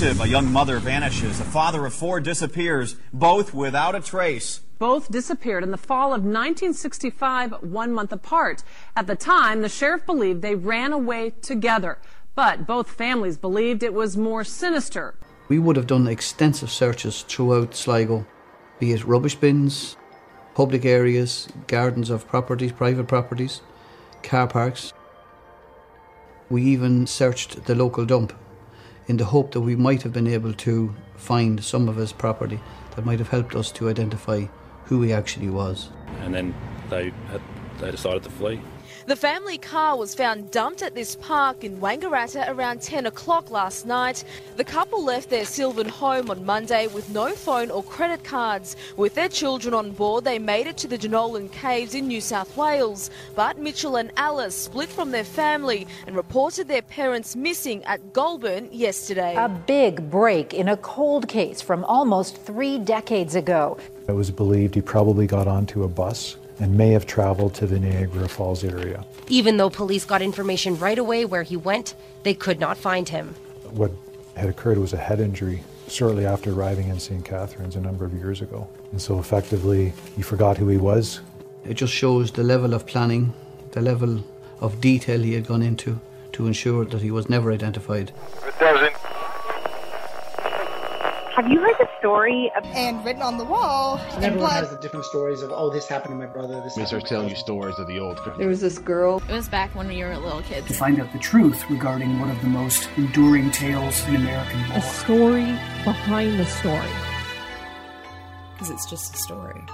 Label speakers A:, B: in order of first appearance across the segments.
A: A young mother vanishes. A father of four disappears, both without a trace.
B: Both disappeared in the fall of 1965, one month apart. At the time, the sheriff believed they ran away together, but both families believed it was more sinister.
C: We would have done extensive searches throughout Sligo, be it rubbish bins, public areas, gardens of properties, private properties, car parks. We even searched the local dump in the hope that we might have been able to find some of his property that might have helped us to identify who he actually was.
D: And then they they decided to flee.
E: The family car was found dumped at this park in Wangaratta around 10 o'clock last night. The couple left their Sylvan home on Monday with no phone or credit cards. With their children on board, they made it to the Jenolan Caves in New South Wales. But Mitchell and Alice split from their family and reported their parents missing at Goulburn yesterday.
F: A big break in a cold case from almost three decades ago.
G: It was believed he probably got onto a bus and may have traveled to the Niagara Falls area.
H: Even though police got information right away where he went, they could not find him.
G: What had occurred was a head injury shortly after arriving in St. Catharines a number of years ago. And so effectively, he forgot who he was.
C: It just shows the level of planning, the level of detail he had gone into to ensure that he was never identified.
I: It doesn't.
J: Have you heard the story of
K: and written on the wall?
L: And everyone has the different stories of oh, this happened to my brother. This.
M: They start telling you stories of the old.
N: There was this girl.
O: It was back when we were little kids.
P: To find out the truth regarding one of the most enduring tales in American law.
Q: A story behind the story.
R: Because it's just a story.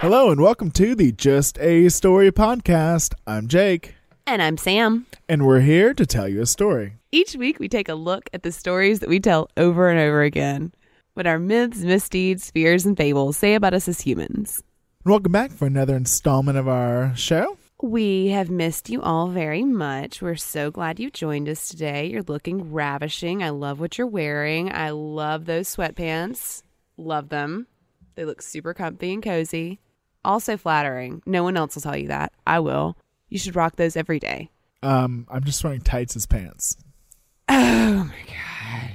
S: Hello and welcome to the Just a Story podcast. I'm Jake.
T: And I'm Sam.
S: And we're here to tell you a story.
T: Each week, we take a look at the stories that we tell over and over again. What our myths, misdeeds, fears, and fables say about us as humans.
S: Welcome back for another installment of our show.
T: We have missed you all very much. We're so glad you joined us today. You're looking ravishing. I love what you're wearing. I love those sweatpants. Love them. They look super comfy and cozy. Also flattering. No one else will tell you that. I will. You should rock those every day.
S: Um, I'm just wearing tights as pants.
T: Oh my god.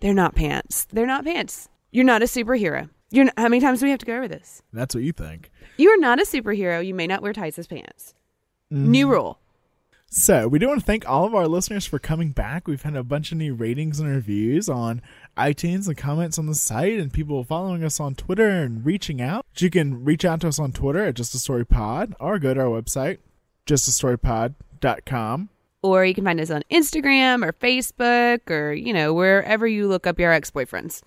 T: They're not pants. They're not pants. You're not a superhero. You're not, how many times do we have to go over this?
S: That's what you think.
T: You are not a superhero. You may not wear tights as pants. Mm. New rule.
S: So, we do want to thank all of our listeners for coming back. We've had a bunch of new ratings and reviews on iTunes and comments on the site, and people following us on Twitter and reaching out. You can reach out to us on Twitter at Just a Story Pod or go to our website, justastorypod.com
T: or you can find us on Instagram or Facebook or, you know, wherever you look up your ex boyfriends.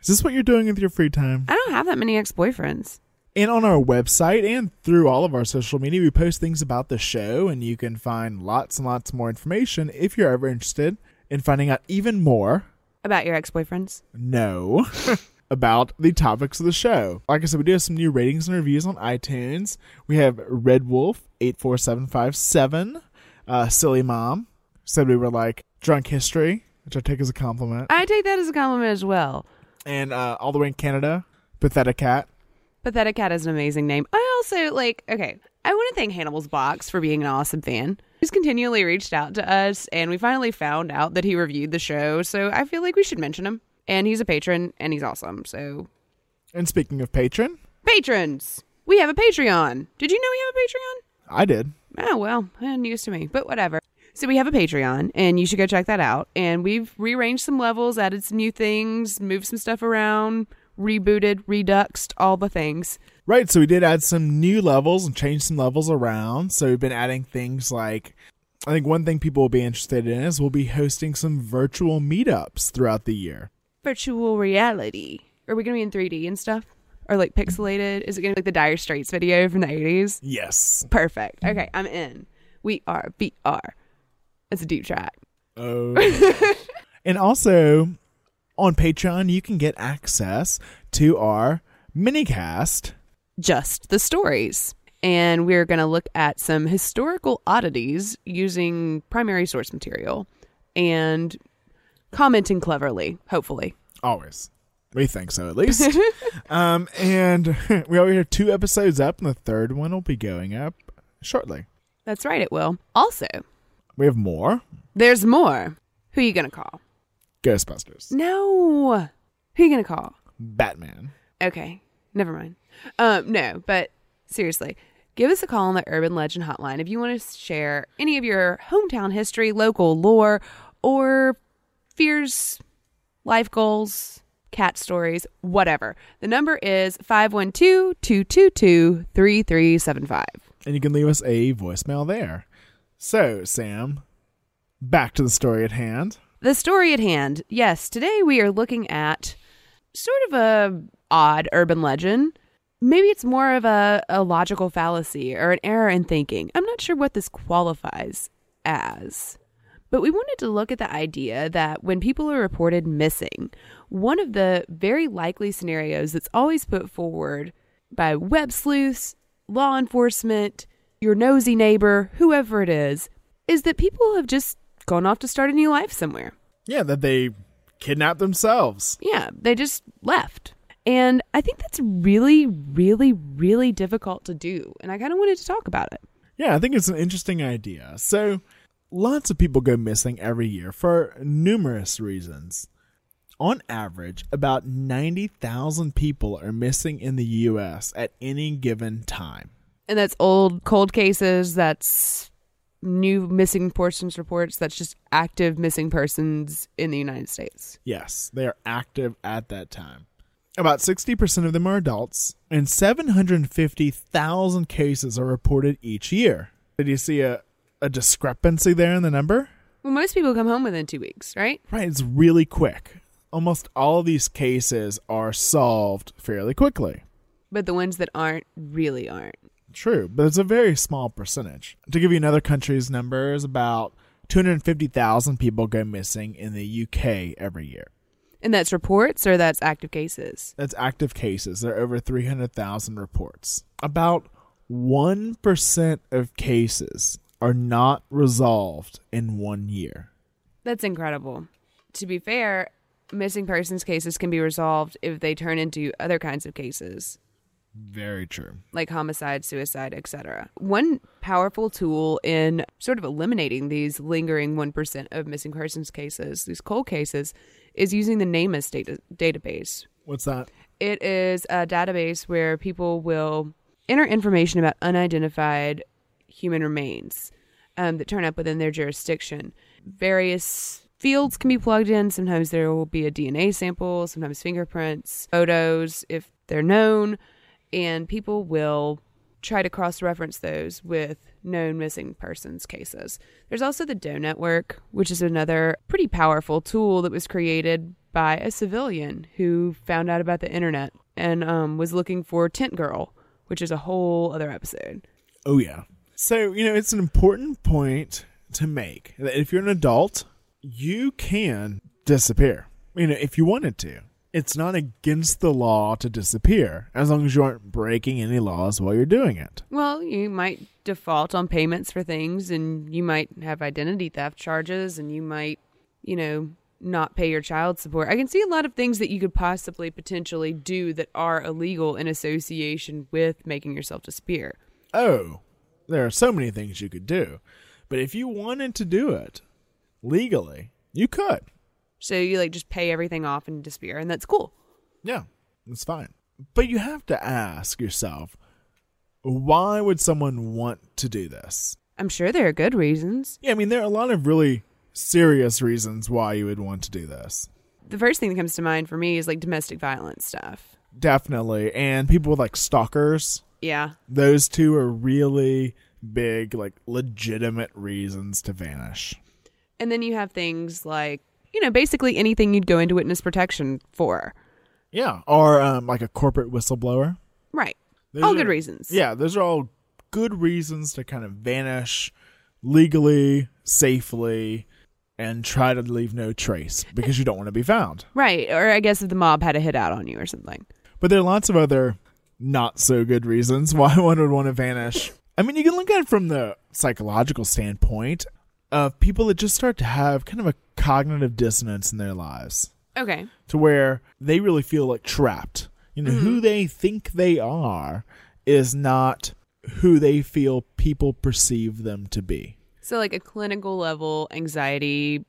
S: Is this what you're doing with your free time?
T: I don't have that many ex boyfriends.
S: And on our website and through all of our social media, we post things about the show, and you can find lots and lots more information if you're ever interested in finding out even more
T: about your ex boyfriends.
S: No. about the topics of the show. Like I said, we do have some new ratings and reviews on iTunes. We have Red Wolf 84757 uh, silly mom said we were like drunk history, which I take as a compliment.
T: I take that as a compliment as well.
S: And uh, all the way in Canada, pathetic cat.
T: Pathetic cat is an amazing name. I also like. Okay, I want to thank Hannibal's Box for being an awesome fan. He's continually reached out to us, and we finally found out that he reviewed the show. So I feel like we should mention him. And he's a patron, and he's awesome. So.
S: And speaking of patron,
T: patrons, we have a Patreon. Did you know we have a Patreon?
S: I did.
T: Oh, well, news to me, but whatever. So we have a Patreon, and you should go check that out. And we've rearranged some levels, added some new things, moved some stuff around, rebooted, reduxed, all the things.
S: Right, so we did add some new levels and change some levels around. So we've been adding things like I think one thing people will be interested in is we'll be hosting some virtual meetups throughout the year.
T: Virtual reality. Are we going to be in 3D and stuff? or like pixelated? Is it gonna be like the Dire Straits video from the eighties?
S: Yes.
T: Perfect. Okay, I'm in. We are VR. It's a deep track.
S: Oh. and also on Patreon, you can get access to our minicast,
T: just the stories. And we're going to look at some historical oddities using primary source material and commenting cleverly, hopefully.
S: Always. We think so, at least. um, and we already have two episodes up, and the third one will be going up shortly.
T: That's right, it will. Also,
S: we have more.
T: There's more. Who are you gonna call?
S: Ghostbusters.
T: No. Who are you gonna call?
S: Batman.
T: Okay, never mind. Um, no, but seriously, give us a call on the Urban Legend Hotline if you want to share any of your hometown history, local lore, or fears, life goals, cat stories, whatever. The number is 512 222 3375.
S: And you can leave us a voicemail there. So, Sam, back to the story at hand.
T: The story at hand. Yes, today we are looking at sort of a odd urban legend. Maybe it's more of a, a logical fallacy or an error in thinking. I'm not sure what this qualifies as. But we wanted to look at the idea that when people are reported missing, one of the very likely scenarios that's always put forward by web sleuths, law enforcement, your nosy neighbor, whoever it is, is that people have just gone off to start a new life somewhere.
S: Yeah, that they kidnapped themselves.
T: Yeah, they just left. And I think that's really, really, really difficult to do. And I kind of wanted to talk about it.
S: Yeah, I think it's an interesting idea. So, lots of people go missing every year for numerous reasons. On average, about 90,000 people are missing in the U.S. at any given time.
T: And that's old cold cases, that's new missing persons reports, that's just active missing persons in the United States.
S: Yes, they are active at that time. About 60% of them are adults, and 750,000 cases are reported each year. Did you see a, a discrepancy there in the number?
T: Well, most people come home within two weeks, right?
S: Right, it's really quick. Almost all of these cases are solved fairly quickly.
T: But the ones that aren't really aren't.
S: True, but it's a very small percentage. To give you another country's numbers, about 250,000 people go missing in the UK every year.
T: And that's reports or that's active cases?
S: That's active cases. There are over 300,000 reports. About 1% of cases are not resolved in one year.
T: That's incredible. To be fair, missing persons cases can be resolved if they turn into other kinds of cases
S: very true.
T: Like homicide, suicide, etc. One powerful tool in sort of eliminating these lingering 1% of missing persons cases, these cold cases, is using the NamUs data- database.
S: What's that?
T: It is a database where people will enter information about unidentified human remains um, that turn up within their jurisdiction. Various fields can be plugged in. Sometimes there will be a DNA sample, sometimes fingerprints, photos if they're known and people will try to cross reference those with known missing persons cases. There's also the Doe Network, which is another pretty powerful tool that was created by a civilian who found out about the internet and um, was looking for Tent Girl, which is a whole other episode.
S: Oh, yeah. So, you know, it's an important point to make that if you're an adult, you can disappear, you know, if you wanted to it's not against the law to disappear as long as you aren't breaking any laws while you're doing it.
T: Well, you might default on payments for things and you might have identity theft charges and you might, you know, not pay your child support. I can see a lot of things that you could possibly potentially do that are illegal in association with making yourself disappear.
S: Oh, there are so many things you could do. But if you wanted to do it legally, you could.
T: So you like just pay everything off and disappear, and that's cool.
S: Yeah, that's fine. But you have to ask yourself, why would someone want to do this?
T: I'm sure there are good reasons.
S: Yeah, I mean, there are a lot of really serious reasons why you would want to do this.
T: The first thing that comes to mind for me is like domestic violence stuff.
S: Definitely. And people with like stalkers.
T: Yeah.
S: Those two are really big, like legitimate reasons to vanish.
T: And then you have things like you know, basically anything you'd go into witness protection for.
S: Yeah, or um, like a corporate whistleblower.
T: Right. Those all are, good reasons.
S: Yeah, those are all good reasons to kind of vanish legally, safely, and try to leave no trace because you don't want to be found.
T: Right. Or I guess if the mob had a hit out on you or something.
S: But there are lots of other not so good reasons why one would want to vanish. I mean, you can look at it from the psychological standpoint of people that just start to have kind of a cognitive dissonance in their lives.
T: Okay.
S: To where they really feel like trapped. You know, mm-hmm. who they think they are is not who they feel people perceive them to be.
T: So, like a clinical level anxiety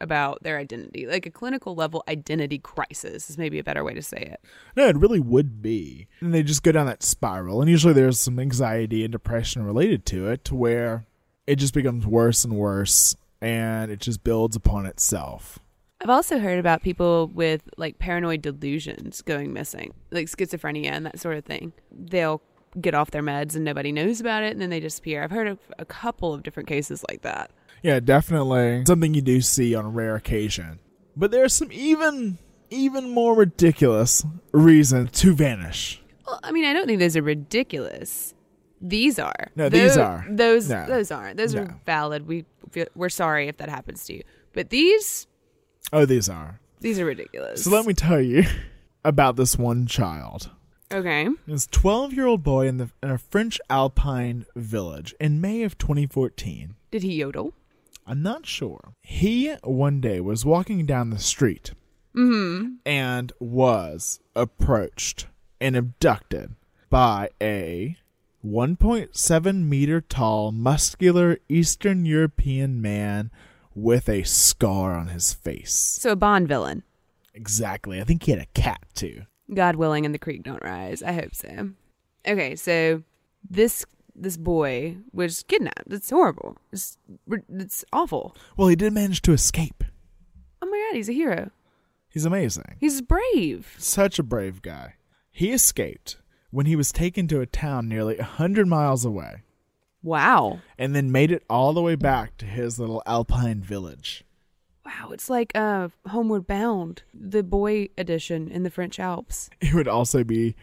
T: about their identity, like a clinical level identity crisis is maybe a better way to say it.
S: No, it really would be. And they just go down that spiral. And usually there's some anxiety and depression related to it to where it just becomes worse and worse and it just builds upon itself.
T: I've also heard about people with like paranoid delusions going missing, like schizophrenia and that sort of thing. They'll get off their meds and nobody knows about it and then they disappear. I've heard of a couple of different cases like that.
S: Yeah, definitely something you do see on a rare occasion. But there's some even even more ridiculous reasons to vanish.
T: Well, I mean, I don't think those are ridiculous. These are.
S: No, these are.
T: Those
S: No.
T: those aren't. Those
S: No.
T: are valid. We feel, we're sorry if that happens to you. But these
S: Oh, these are.
T: these are ridiculous.
S: So let me tell you about this one child.
T: Okay.
S: This 12 year old boy in, the, in a French alpine village in May of 2014.
T: Did he yodel?
S: I'm not sure. He one day was walking down the street
T: Mm-hmm.
S: and was approached and abducted by a 1.7 meter tall, muscular Eastern European man with a scar on his face.
T: So a Bond villain.
S: Exactly. I think he had a cat too.
T: God willing, and the creek don't rise. I hope so. Okay, so this this boy was kidnapped. It's horrible. It's it's awful.
S: Well, he did manage to escape.
T: Oh my god, he's a hero.
S: He's amazing.
T: He's brave.
S: Such a brave guy. He escaped when he was taken to a town nearly a 100 miles away
T: Wow.
S: and then made it all the way back to his little alpine village.
T: Wow, it's like uh Homeward Bound, the boy edition in the French Alps.
S: It would also be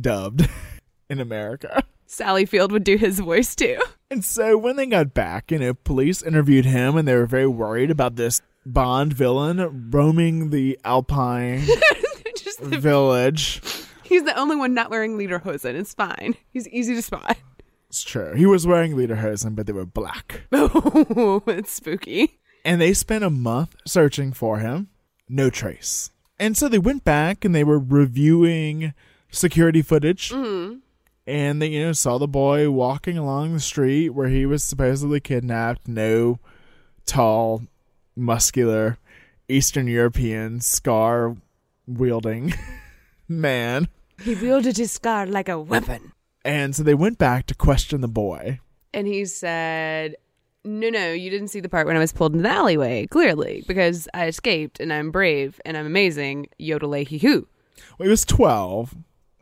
S: dubbed in America.
T: Sally Field would do his voice too.
S: And so when they got back, you know, police interviewed him and they were very worried about this Bond villain roaming the alpine
T: the,
S: village.
T: he's the only one not wearing lederhosen. It's fine. He's easy to spot.
S: It's true. He was wearing lederhosen, but they were black.
T: Oh, it's spooky.
S: And they spent a month searching for him. No trace. And so they went back and they were reviewing security footage.
T: Mm.
S: And they, you know, saw the boy walking along the street where he was supposedly kidnapped. No tall, muscular, Eastern European, scar wielding man.
T: He wielded his scar like a weapon.
S: And so they went back to question the boy.
T: And he said, No, no, you didn't see the part when I was pulled into the alleyway, clearly, because I escaped and I'm brave and I'm amazing. Yodelay hee hoo.
S: Well, he was 12,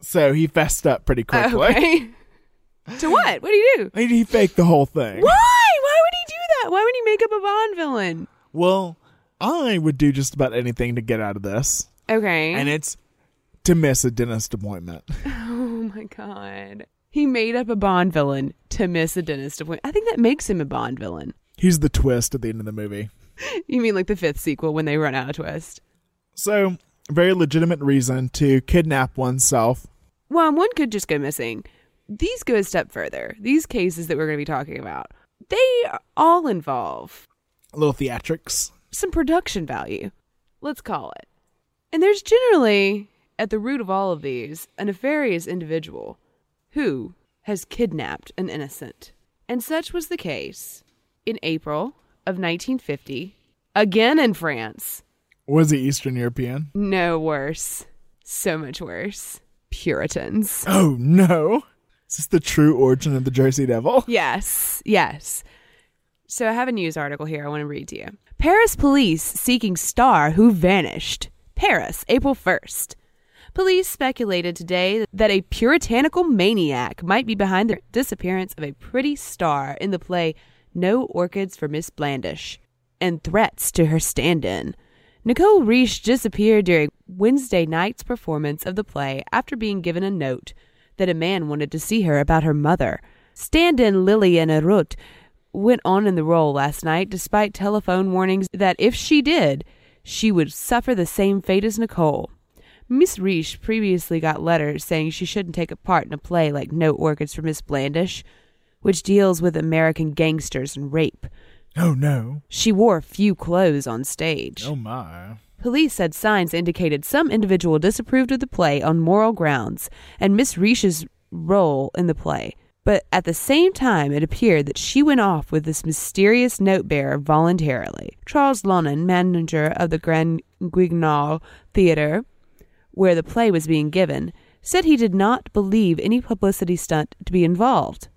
S: so he fessed up pretty oh, quickly.
T: Okay. to what? What do you do?
S: He, he faked the whole thing.
T: Why? Why would he do that? Why would he make up a Bond villain?
S: Well, I would do just about anything to get out of this.
T: Okay.
S: And it's to miss a dentist appointment.
T: oh my god. He made up a Bond villain to miss a dentist appointment. I think that makes him a Bond villain.
S: He's the twist at the end of the movie.
T: You mean like the fifth sequel when they run out of twist?
S: So, very legitimate reason to kidnap oneself.
T: Well, one could just go missing. These go a step further. These cases that we're going to be talking about, they all involve
S: A little theatrics.
T: some production value. Let's call it. And there's generally, at the root of all of these, a nefarious individual who has kidnapped an innocent. And such was the case in April of 1950, again in France.
S: Was he Eastern European?
T: No worse. So much worse. Puritans.
S: Oh no. Is this the true origin of the Jersey Devil?
T: Yes, yes. So I have a news article here I want to read to you. Paris police seeking star who vanished. Paris, April 1st. Police speculated today that a puritanical maniac might be behind the disappearance of a pretty star in the play No Orchids for Miss Blandish and threats to her stand in. Nicole Riche disappeared during Wednesday night's performance of the play after being given a note that a man wanted to see her about her mother. Stand in Lillian Arut went on in the role last night despite telephone warnings that if she did, she would suffer the same fate as Nicole. Miss Riche previously got letters saying she shouldn't take a part in a play like No Orchids for Miss Blandish, which deals with American gangsters and rape.
S: Oh no.
T: She wore few clothes on stage.
S: Oh my.
T: Police said signs indicated some individual disapproved of the play on moral grounds and Miss Riche's role in the play. But at the same time, it appeared that she went off with this mysterious note bearer voluntarily. Charles Lonan, manager of the Grand Guignol Theater, where the play was being given, said he did not believe any publicity stunt to be involved.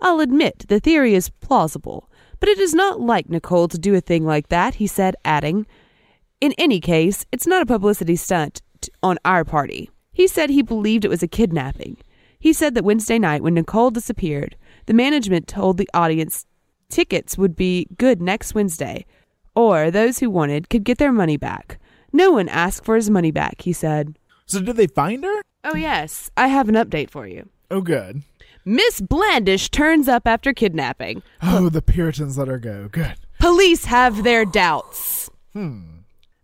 T: I'll admit the theory is plausible, but it is not like Nicole to do a thing like that, he said, adding, In any case, it's not a publicity stunt t- on our party. He said he believed it was a kidnapping. He said that Wednesday night, when Nicole disappeared, the management told the audience tickets would be good next Wednesday, or those who wanted could get their money back. No one asked for his money back, he said.
S: So did they find her?
T: Oh, yes. I have an update for you.
S: Oh, good.
T: Miss Blandish turns up after kidnapping.
S: Oh, the Puritans let her go. Good.
T: Police have their doubts.
S: Hmm.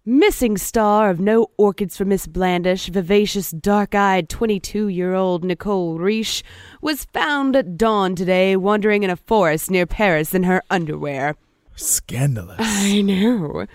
T: Missing star of No Orchids for Miss Blandish, vivacious, dark eyed 22 year old Nicole Riche, was found at dawn today wandering in a forest near Paris in her underwear.
S: Scandalous.
T: I know.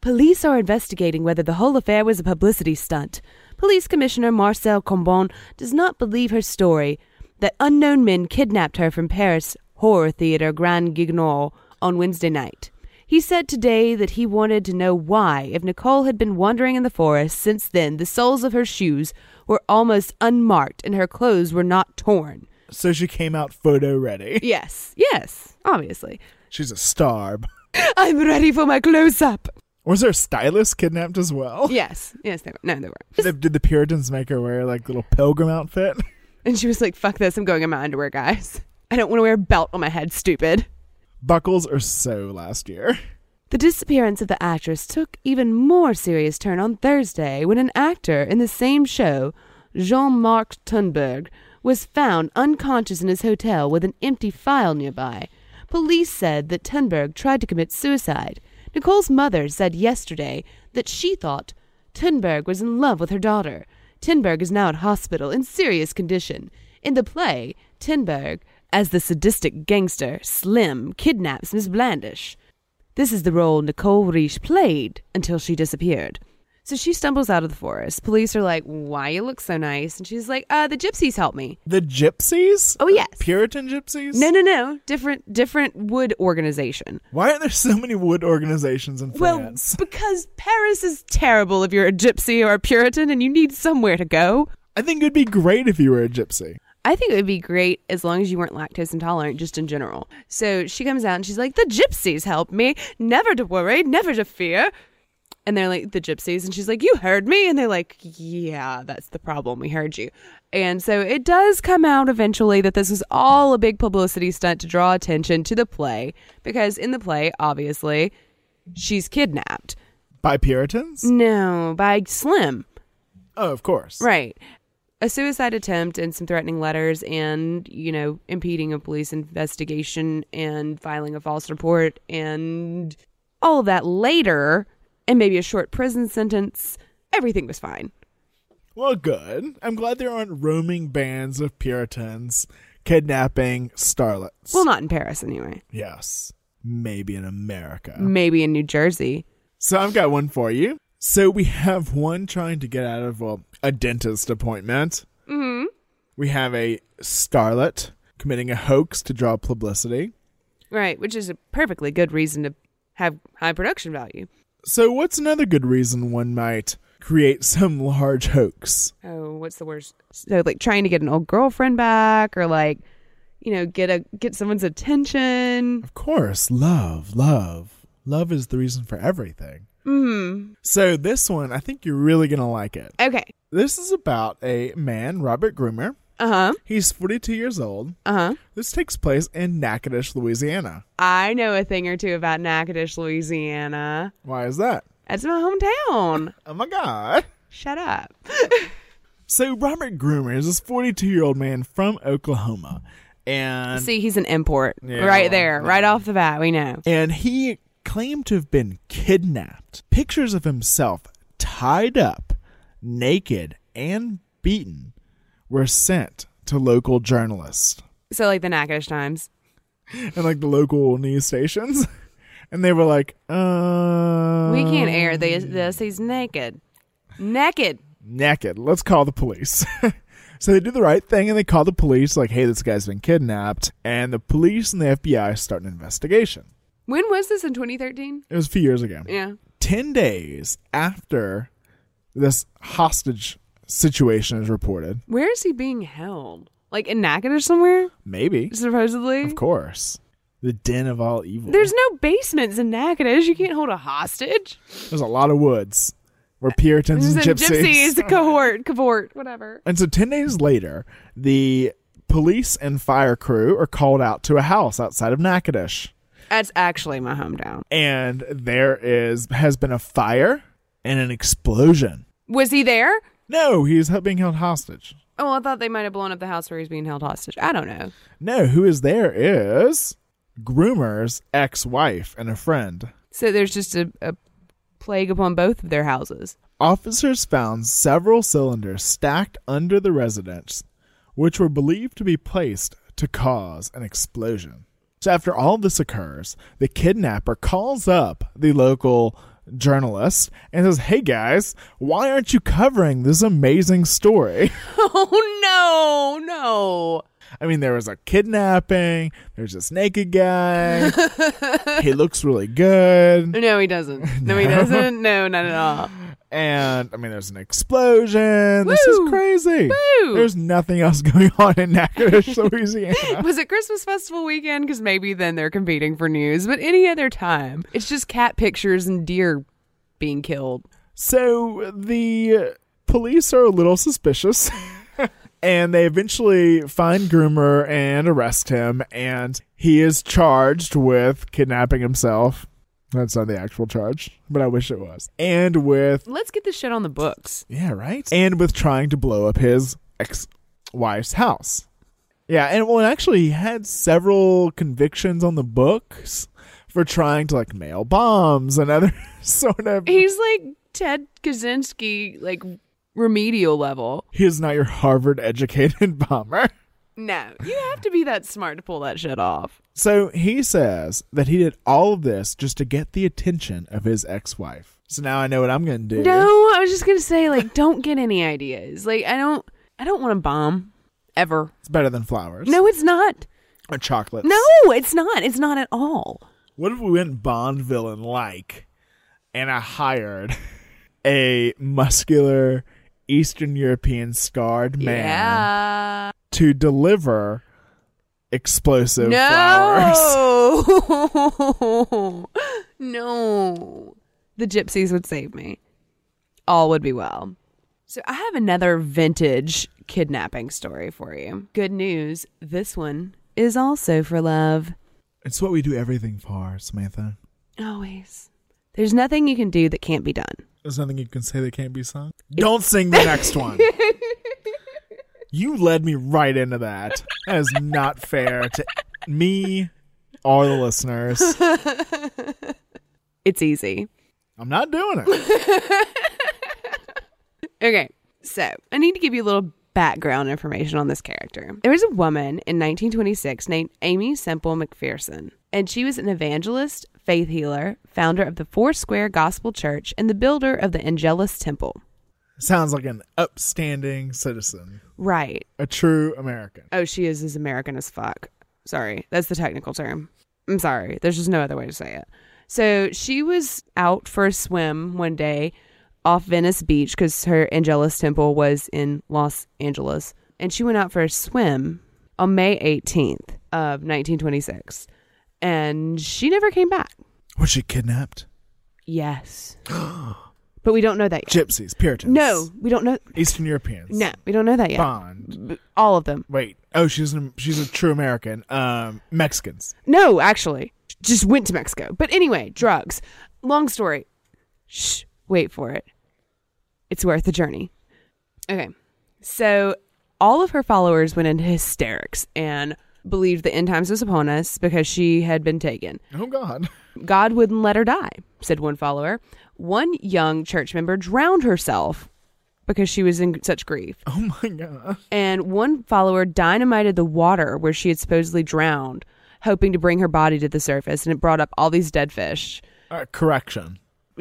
T: Police are investigating whether the whole affair was a publicity stunt. Police Commissioner Marcel Combon does not believe her story that unknown men kidnapped her from Paris horror theater Grand Guignol on Wednesday night. He said today that he wanted to know why, if Nicole had been wandering in the forest since then, the soles of her shoes were almost unmarked and her clothes were not torn.
S: So she came out photo ready.
T: Yes, yes, obviously.
S: She's a star.
T: I'm ready for my close up.
S: Was her stylist kidnapped as well?
T: Yes, yes, they were. No, they were.
S: Did, did the Puritans make her wear like little pilgrim outfit?
T: And she was like, fuck this, I'm going in my underwear, guys. I don't want to wear a belt on my head, stupid.
S: Buckles are so last year.
T: The disappearance of the actress took even more serious turn on Thursday when an actor in the same show, Jean-Marc Thunberg, was found unconscious in his hotel with an empty file nearby. Police said that Thunberg tried to commit suicide. Nicole's mother said yesterday that she thought Thunberg was in love with her daughter. Tinberg is now at hospital in serious condition. In the play, Tinberg, as the sadistic gangster Slim, kidnaps Miss Blandish. This is the role Nicole Riche played until she disappeared. So she stumbles out of the forest. Police are like, "Why you look so nice?" And she's like, "Uh, the gypsies helped me."
S: The gypsies?
T: Oh yes,
S: Puritan gypsies?
T: No, no, no. Different, different wood organization.
S: Why are there so many wood organizations in France?
T: Well, because Paris is terrible if you're a gypsy or a Puritan and you need somewhere to go.
S: I think it'd be great if you were a gypsy.
T: I think it would be great as long as you weren't lactose intolerant, just in general. So she comes out and she's like, The gypsies helped me. Never to worry, never to fear. And they're like, The gypsies. And she's like, You heard me. And they're like, Yeah, that's the problem. We heard you. And so it does come out eventually that this was all a big publicity stunt to draw attention to the play. Because in the play, obviously, she's kidnapped.
S: By Puritans?
T: No, by Slim.
S: Oh, of course.
T: Right a suicide attempt and some threatening letters and you know impeding a police investigation and filing a false report and all of that later and maybe a short prison sentence everything was fine
S: well good i'm glad there aren't roaming bands of puritans kidnapping starlets
T: well not in paris anyway
S: yes maybe in america
T: maybe in new jersey
S: so i've got one for you so we have one trying to get out of well, a dentist appointment.
T: Mm-hmm.
S: We have a starlet committing a hoax to draw publicity.
T: Right, which is a perfectly good reason to have high production value.
S: So what's another good reason one might create some large hoax?
T: Oh, what's the worst? So like trying to get an old girlfriend back or like you know, get a get someone's attention.
S: Of course, love, love. Love is the reason for everything.
T: Mm-hmm.
S: So this one, I think you're really gonna like it.
T: Okay.
S: This is about a man, Robert Groomer.
T: Uh huh.
S: He's 42 years old.
T: Uh huh.
S: This takes place in Natchitoches, Louisiana.
T: I know a thing or two about Natchitoches, Louisiana.
S: Why is that?
T: That's my hometown.
S: oh my god.
T: Shut up.
S: so Robert Groomer is this 42 year old man from Oklahoma. And
T: see, he's an import yeah, right there, right off the bat. We know.
S: And he claimed to have been kidnapped. Pictures of himself tied up, naked, and beaten were sent to local journalists.
T: So, like the Natchitoches Times.
S: And like the local news stations. And they were like, uh.
T: We can't air this. this. He's naked. Naked.
S: Naked. Let's call the police. So they do the right thing and they call the police, like, hey, this guy's been kidnapped. And the police and the FBI start an investigation.
T: When was this in 2013?
S: It was a few years ago.
T: Yeah.
S: 10 days after this hostage situation is reported.
T: Where is he being held? Like in Natchitoches somewhere?
S: Maybe.
T: Supposedly?
S: Of course. The den of all evil.
T: There's no basements in Natchitoches. You can't hold a hostage.
S: There's a lot of woods where Puritans and gypsies.
T: gypsies, cohort, cavort, whatever.
S: And so 10 days later, the police and fire crew are called out to a house outside of Natchitoches.
T: That's actually my hometown.
S: And there is has been a fire and an explosion.
T: Was he there?
S: No, he's being held hostage.
T: Oh, I thought they might have blown up the house where he's being held hostage. I don't know.
S: No, who is there is Groomer's ex-wife and a friend.
T: So there's just a, a plague upon both of their houses.
S: Officers found several cylinders stacked under the residence, which were believed to be placed to cause an explosion. So after all this occurs, the kidnapper calls up the local journalist and says, Hey guys, why aren't you covering this amazing story?
T: Oh no, no.
S: I mean, there was a kidnapping, there's this naked guy. he looks really good.
T: No, he doesn't. No, he
S: No.
T: doesn't. No, not at all.
S: And I mean, there's an explosion. This is crazy.
T: Woo!
S: There's nothing else going on in Natchitoches, Louisiana.
T: Was it Christmas festival weekend? Because maybe then they're competing for news. But any other time, it's just cat pictures and deer being killed.
S: So the police are a little suspicious. and they eventually find Groomer and arrest him. And he is charged with kidnapping himself. That's not the actual charge, but I wish it was. And with,
T: Let's get this shit on the books.
S: yeah, right? And with trying to blow up his ex wife's house. Yeah, and well, actually, he had several convictions on the books for trying to like mail bombs and other sort of.
T: He's like Ted Kaczynski, like remedial level.
S: He is not your Harvard educated bomber.
T: No, you have to be that smart to pull that shit off.
S: So he says that he did all of this just to get the attention of his ex wife. So now I know what I'm going to do.
T: No, I was just gonna say, like, don't get any ideas. Like, I don't, I don't want to bomb ever.
S: It's better than flowers.
T: No, it's not.
S: Or chocolates.
T: No, it's not. It's not at all.
S: What if we went Bond villain like and I hired a muscular Eastern European scarred man
T: Yeah.
S: To deliver explosive flowers?
T: No. no. The gypsies would save me. All would be well. So I have another vintage kidnapping story for you. Good news. This one is also for love.
S: It's what we do everything for, Samantha.
T: Always. There's nothing you can do that can't be done.
S: There's nothing you can say that can't be sung. Don't sing the next one. you led me right into that. That is not fair to me or the listeners.
T: It's easy.
S: I'm not doing it.
T: Okay, so I need to give you a little background information on this character. There was a woman in 1926 named Aimee Semple McPherson, and she was an evangelist, faith healer, founder of the Four Square Gospel Church, and the builder of the Angelus Temple.
S: Sounds like an upstanding citizen,
T: Right.
S: a true American.
T: Oh, she is as American as fuck. Sorry, that's the technical term. I'm sorry. There's just no other way to say it. So she was out for a swim one day off Venice Beach because her Angelus Temple was in Los Angeles. And she went out for a swim on May 18th of 1926. And she never came back.
S: Was she kidnapped?
T: Yes. but we don't know that yet.
S: Gypsies, Puritans.
T: No, we don't know.
S: Eastern Europeans.
T: No, we don't know that yet.
S: Bond.
T: B- All of them.
S: Wait. Oh, she's an, she's a true American. Um, Mexicans.
T: No, actually, just went to Mexico. But anyway, drugs. Long story. Shh, wait for it. It's worth the journey. Okay. So all of her followers went into hysterics and believed the end times was upon us because she had been taken.
S: Oh God.
T: God wouldn't let her die, said one follower. One young church member drowned herself because she was in such grief.
S: Oh my God.
T: And one follower dynamited the water where she had supposedly drowned, hoping to bring her body to the surface, and it brought up all these dead fish.
S: Uh, correction.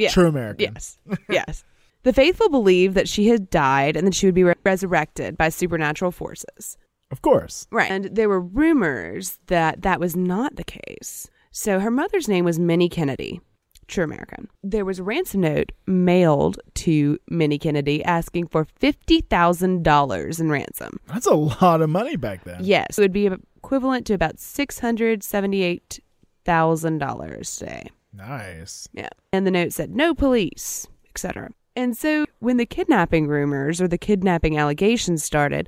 S: True American.
T: Yes. yes. The faithful believed that she had died and that she would be re- resurrected by supernatural forces.
S: Of course.
T: Right. And there were rumors that that was not the case. So her mother's name was Minnie Kennedy, true American. There was a ransom note mailed to Minnie Kennedy asking for $50,000 in ransom.
S: That's a lot of money back then.
T: Yes. It would be equivalent to about $678,000 today.
S: Nice.
T: Yeah. And the note said, no police, etc. And so when the kidnapping rumors or the kidnapping allegations started,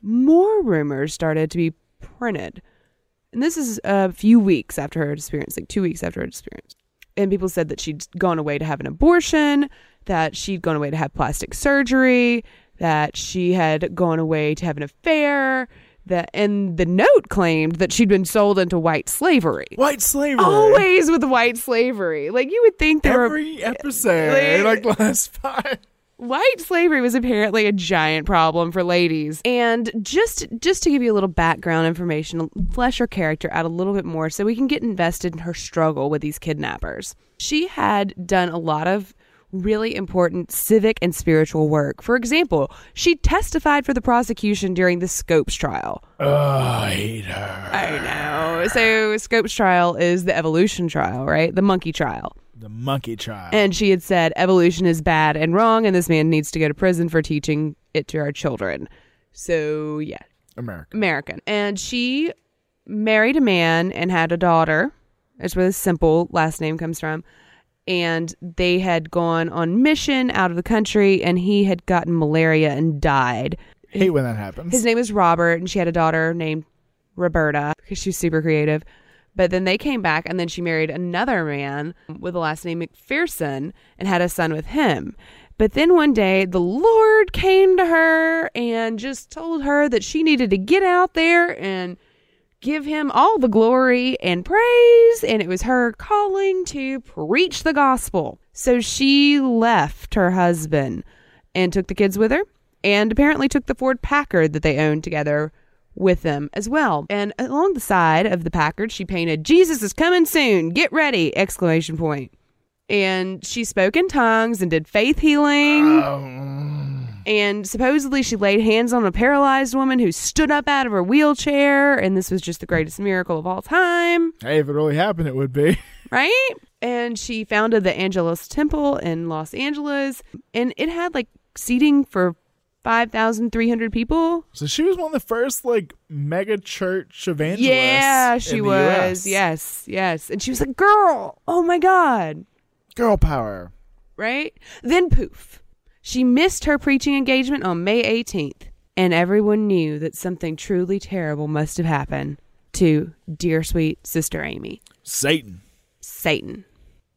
T: more rumors started to be printed. And this is a few weeks after her disappearance, like two weeks after her disappearance. And people said that she'd gone away to have an abortion, that she'd gone away to have plastic surgery, that she had gone away to have an affair, that and the note claimed that she'd been sold into white slavery.
S: White slavery.
T: Always with white slavery. Like you would think there
S: Every
T: were
S: episode, like, like last five.
T: White slavery was apparently a giant problem for ladies. And just just to give you a little background information, flesh her character out a little bit more so we can get invested in her struggle with these kidnappers. She had done a lot of really important civic and spiritual work. For example, she testified for the prosecution during the Scopes trial.
S: Oh, I hate her.
T: I know. So Scopes trial is the evolution trial, right? The monkey trial.
S: The monkey child.
T: And she had said evolution is bad and wrong, and this man needs to go to prison for teaching it to our children. So, yeah.
S: American.
T: American. And she married a man and had a daughter. That's where the Semple last name comes from. And they had gone on mission out of the country, and he had gotten malaria and died.
S: Hate when that happens.
T: His name is Robert, and she had a daughter named Roberta because she's super creative. But then they came back, and then she married another man with the last name McPherson and had a son with him. But then one day, the Lord came to her and just told her that she needed to get out there and give him all the glory and praise. And it was her calling to preach the gospel. So she left her husband and took the kids with her and apparently took the Ford Packard that they owned together with them as well. And along the side of the Packard, she painted Jesus is coming soon. Get ready! exclamation point. And she spoke in tongues and did faith healing. Um. And supposedly she laid hands on a paralyzed woman who stood up out of her wheelchair, and this was just the greatest miracle of all time.
S: Hey, if it really happened, it would be.
T: Right? And she founded the Angelus Temple in Los Angeles, and it had like seating for 5,300 people.
S: So she was one of the first like mega church evangelists.
T: Yeah, she was.
S: US.
T: Yes, yes. And she was like, girl, oh my God.
S: Girl power.
T: Right? Then poof. She missed her preaching engagement on May 18th, and everyone knew that something truly terrible must have happened to dear sweet Sister Aimee.
S: Satan.
T: Satan.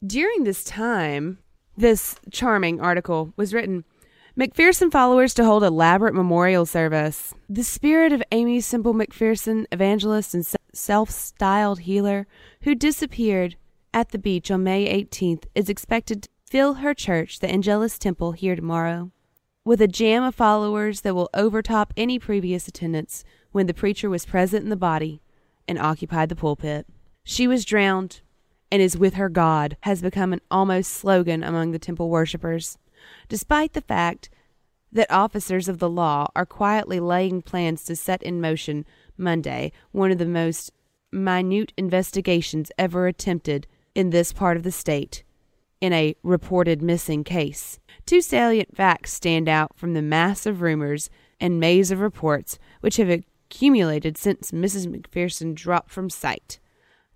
T: During this time, this charming article was written. McPherson followers to hold elaborate memorial service. The spirit of Aimee Semple McPherson, evangelist and self styled healer, who disappeared at the beach on May 18th, is expected to fill her church, the Angelus Temple, here tomorrow, with a jam of followers that will overtop any previous attendance when the preacher was present in the body and occupied the pulpit. She was drowned and is with her God has become an almost slogan among the temple worshippers, despite the fact that officers of the law are quietly laying plans to set in motion Monday one of the most minute investigations ever attempted in this part of the state in a reported missing case. Two salient facts stand out from the mass of rumors and maze of reports which have accumulated since Mrs. McPherson dropped from sight.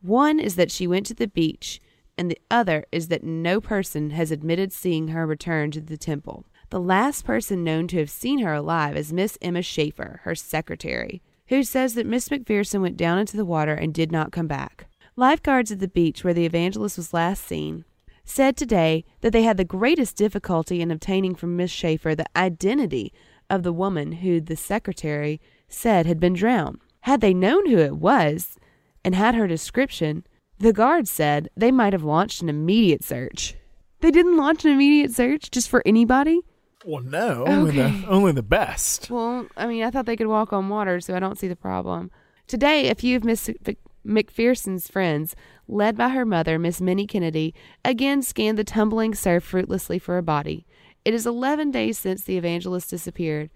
T: One is that she went to the beach, and the other is that no person has admitted seeing her return to the temple. The last person known to have seen her alive is Miss Emma Schaefer, her secretary, who says that Miss McPherson went down into the water and did not come back. Lifeguards at the beach where the evangelist was last seen said today that they had the greatest difficulty in obtaining from Miss Schaefer the identity of the woman who the secretary said had been drowned. Had they known who it was and had her description, the guards said they might have launched an immediate search. They didn't launch an immediate search just for anybody?
S: Well, no, only
T: Okay.
S: the only the best.
T: Well, I mean, I thought they could walk on water, so I don't see the problem. Today, a few of Miss Mc- McPherson's friends, led by her mother, Miss Minnie Kennedy, again scanned the tumbling surf fruitlessly for a body. It is 11 days since the evangelist disappeared.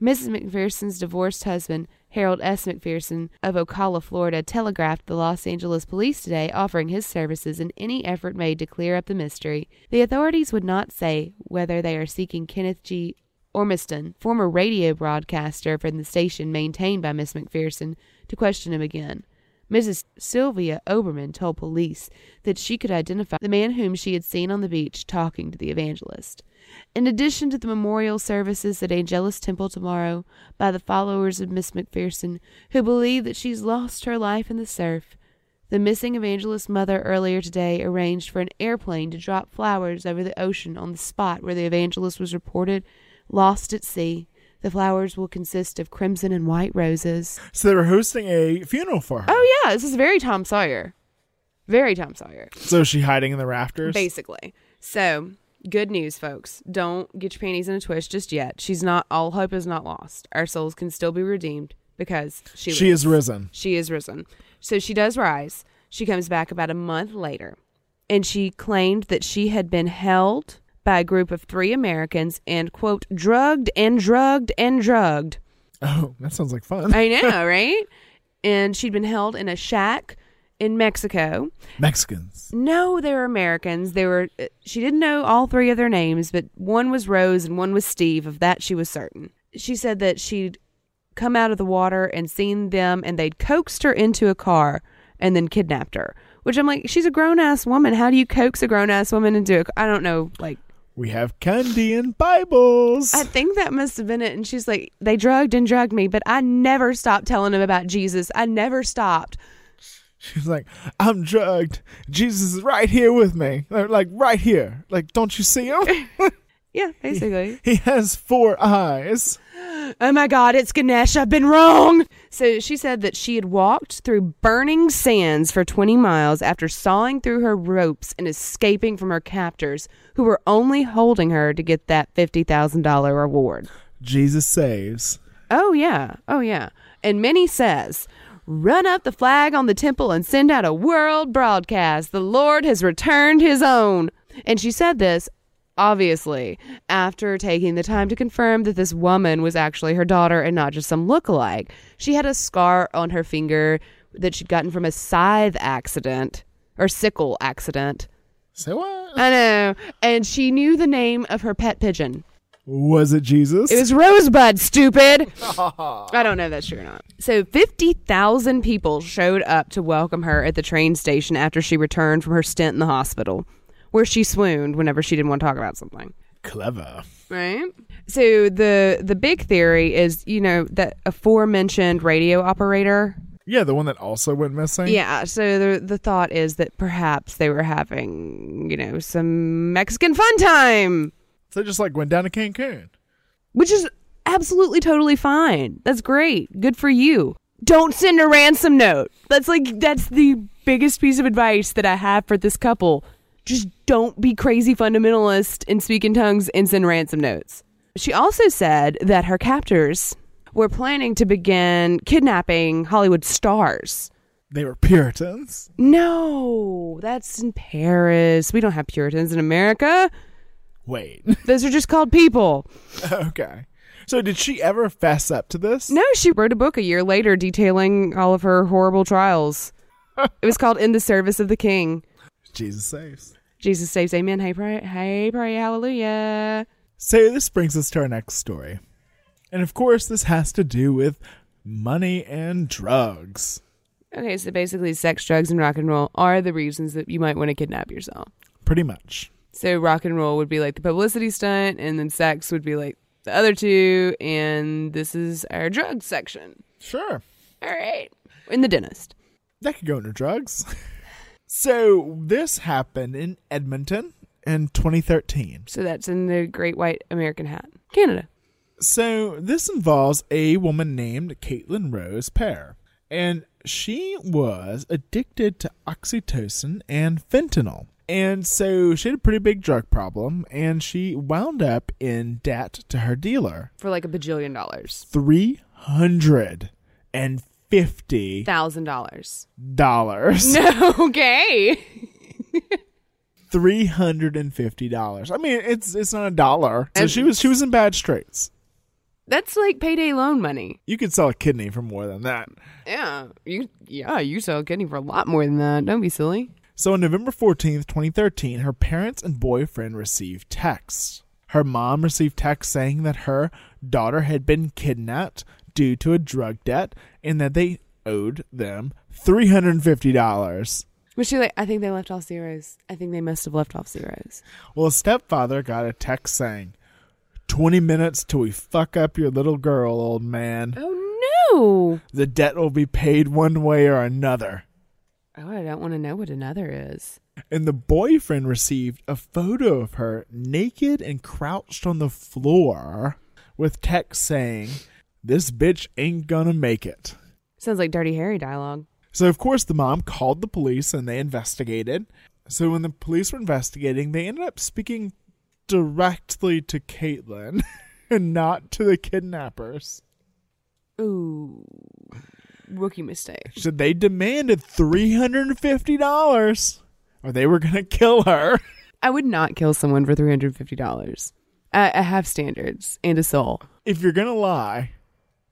T: Mrs. McPherson's divorced husband, Harold S. McPherson of Ocala, Florida, telegraphed the Los Angeles police today offering his services in any effort made to clear up the mystery. The authorities would not say whether they are seeking Kenneth G. Ormiston, former radio broadcaster from the station maintained by Miss McPherson, to question him again. Mrs. Sylvia Oberman told police that she could identify the man whom she had seen on the beach talking to the evangelist. In addition to the memorial services at Angelus Temple tomorrow by the followers of Miss McPherson, who believe that she's lost her life in the surf, the missing evangelist's mother earlier today arranged for an airplane to drop flowers over the ocean on the spot where the evangelist was reported lost at sea. The flowers will consist of crimson and white roses.
S: So they were hosting a funeral for her.
T: Oh yeah, this is very Tom Sawyer. Very Tom Sawyer.
S: So is she hiding in the rafters?
T: Basically. So good news, folks. Don't get your panties in a twist just yet. She's not all hope is not lost. Our souls can still be redeemed because she
S: She
T: lives.
S: is risen.
T: She is risen. So she does rise. She comes back about a month later, and she claimed that she had been held by a group of three Americans and quote drugged and drugged and drugged.
S: Oh, that sounds like fun.
T: I know, right? And she'd been held in a shack in Mexico.
S: Mexicans.
T: No, they were Americans. They were. uh, She didn't know all three of their names, but one was Rose and one was Steve. Of that, she was certain. She said that she'd come out of the water and seen them, and they'd coaxed her into a car and then kidnapped her. Which I'm like, she's a grown ass woman. How do you coax a grown ass woman into a? I don't know, like.
S: We have candy and Bibles.
T: I think that must have been it. And she's like, they drugged and drugged me, but I never stopped telling them about Jesus. I never stopped.
S: She's like, I'm drugged. Jesus is right here with me. Like, like, right here. Like, don't you see him?
T: Yeah, basically.
S: he has four eyes.
T: Oh my God, it's Ganesh. I've been wrong. So she said that she had walked through burning sands for 20 miles after sawing through her ropes and escaping from her captors, who were only holding her to get that $50,000 reward.
S: Jesus saves.
T: Oh, yeah. Oh, yeah. And Minnie says, Run up the flag on the temple and send out a world broadcast. The Lord has returned his own. And she said this, obviously, after taking the time to confirm that this woman was actually her daughter and not just some lookalike. She had a scar on her finger that she'd gotten from a scythe accident or sickle accident.
S: Say what?
T: I know. And she knew the name of her pet pigeon.
S: Was it Jesus?
T: It was Rosebud, stupid. I don't know if that's true or not. So 50,000 people showed up to welcome her at the train station after she returned from her stint in the hospital, where she swooned whenever she didn't want to talk about something.
S: Clever.
T: Right? So the the big theory is, you know, that aforementioned radio operator
S: Yeah, the one that also went missing.
T: yeah, so the the thought is that perhaps they were having, you know, some Mexican fun time.
S: So they just like went down to Cancun.
T: which is absolutely totally fine. That's great. Good for you. Don't send a ransom note. That's like that's the biggest piece of advice that I have for this couple. Just don't be crazy fundamentalist and speak in tongues and send ransom notes. She also said that her captors were planning to begin kidnapping Hollywood stars.
S: They were Puritans.
T: No, that's in Paris. We don't have Puritans in America.
S: Wait.
T: Those are just called people.
S: okay. So did she ever fess up to this?
T: No, she wrote a book a year later detailing all of her horrible trials. it was called In the Service of the King.
S: Jesus saves.
T: Jesus saves, amen. Hey, pray, hey, pray, hallelujah.
S: So this brings us to our next story. And of course, this has to do with money and drugs.
T: Okay, so basically, sex, drugs, and rock and roll are the reasons that you might want to kidnap yourself.
S: Pretty much.
T: So rock and roll would be like the publicity stunt, and then sex would be like the other two, and this is our drug section.
S: Sure.
T: All right. In the dentist.
S: That could go under drugs. so this happened in Edmonton in 2013.
T: So that's in the Great White American Hat, Canada.
S: So this involves a woman named Caitlin Rose Pear, and she was addicted to oxytocin and fentanyl. And so she had a pretty big drug problem, and she wound up in debt to her dealer.
T: For like a bajillion dollars.
S: Three hundred and fifty
T: Thousand dollars.
S: dollars.
T: No, okay.
S: three hundred and fifty dollars. I mean, it's it's not a dollar. So
T: And-
S: she was she was in bad straits.
T: That's like payday loan money.
S: You could sell a kidney for more than that.
T: Yeah, you yeah you sell a kidney for a lot more than that. Don't be silly.
S: So on November 14th, 2013, her parents and boyfriend received texts. Her mom received texts saying that her daughter had been kidnapped due to a drug debt and that they owed them $350.
T: Was she like? I think they left off zeros. I think they must have left off zeros.
S: Well, a stepfather got a text saying, 20 minutes till we fuck up your little girl, old man.
T: Oh no!
S: The debt will be paid one way or another.
T: Oh, I don't want to know what another is.
S: And the boyfriend received a photo of her naked and crouched on the floor with text saying, This bitch ain't gonna make it.
T: Sounds like Dirty Harry dialogue.
S: So, of course, the mom called the police and they investigated. So, when the police were investigating, they ended up speaking directly to Caitlin and not to the kidnappers.
T: Ooh, rookie mistake.
S: So, they demanded $350 or they were gonna kill her.
T: I would not kill someone for three hundred fifty dollars. I, I have standards and a soul.
S: If you're gonna lie,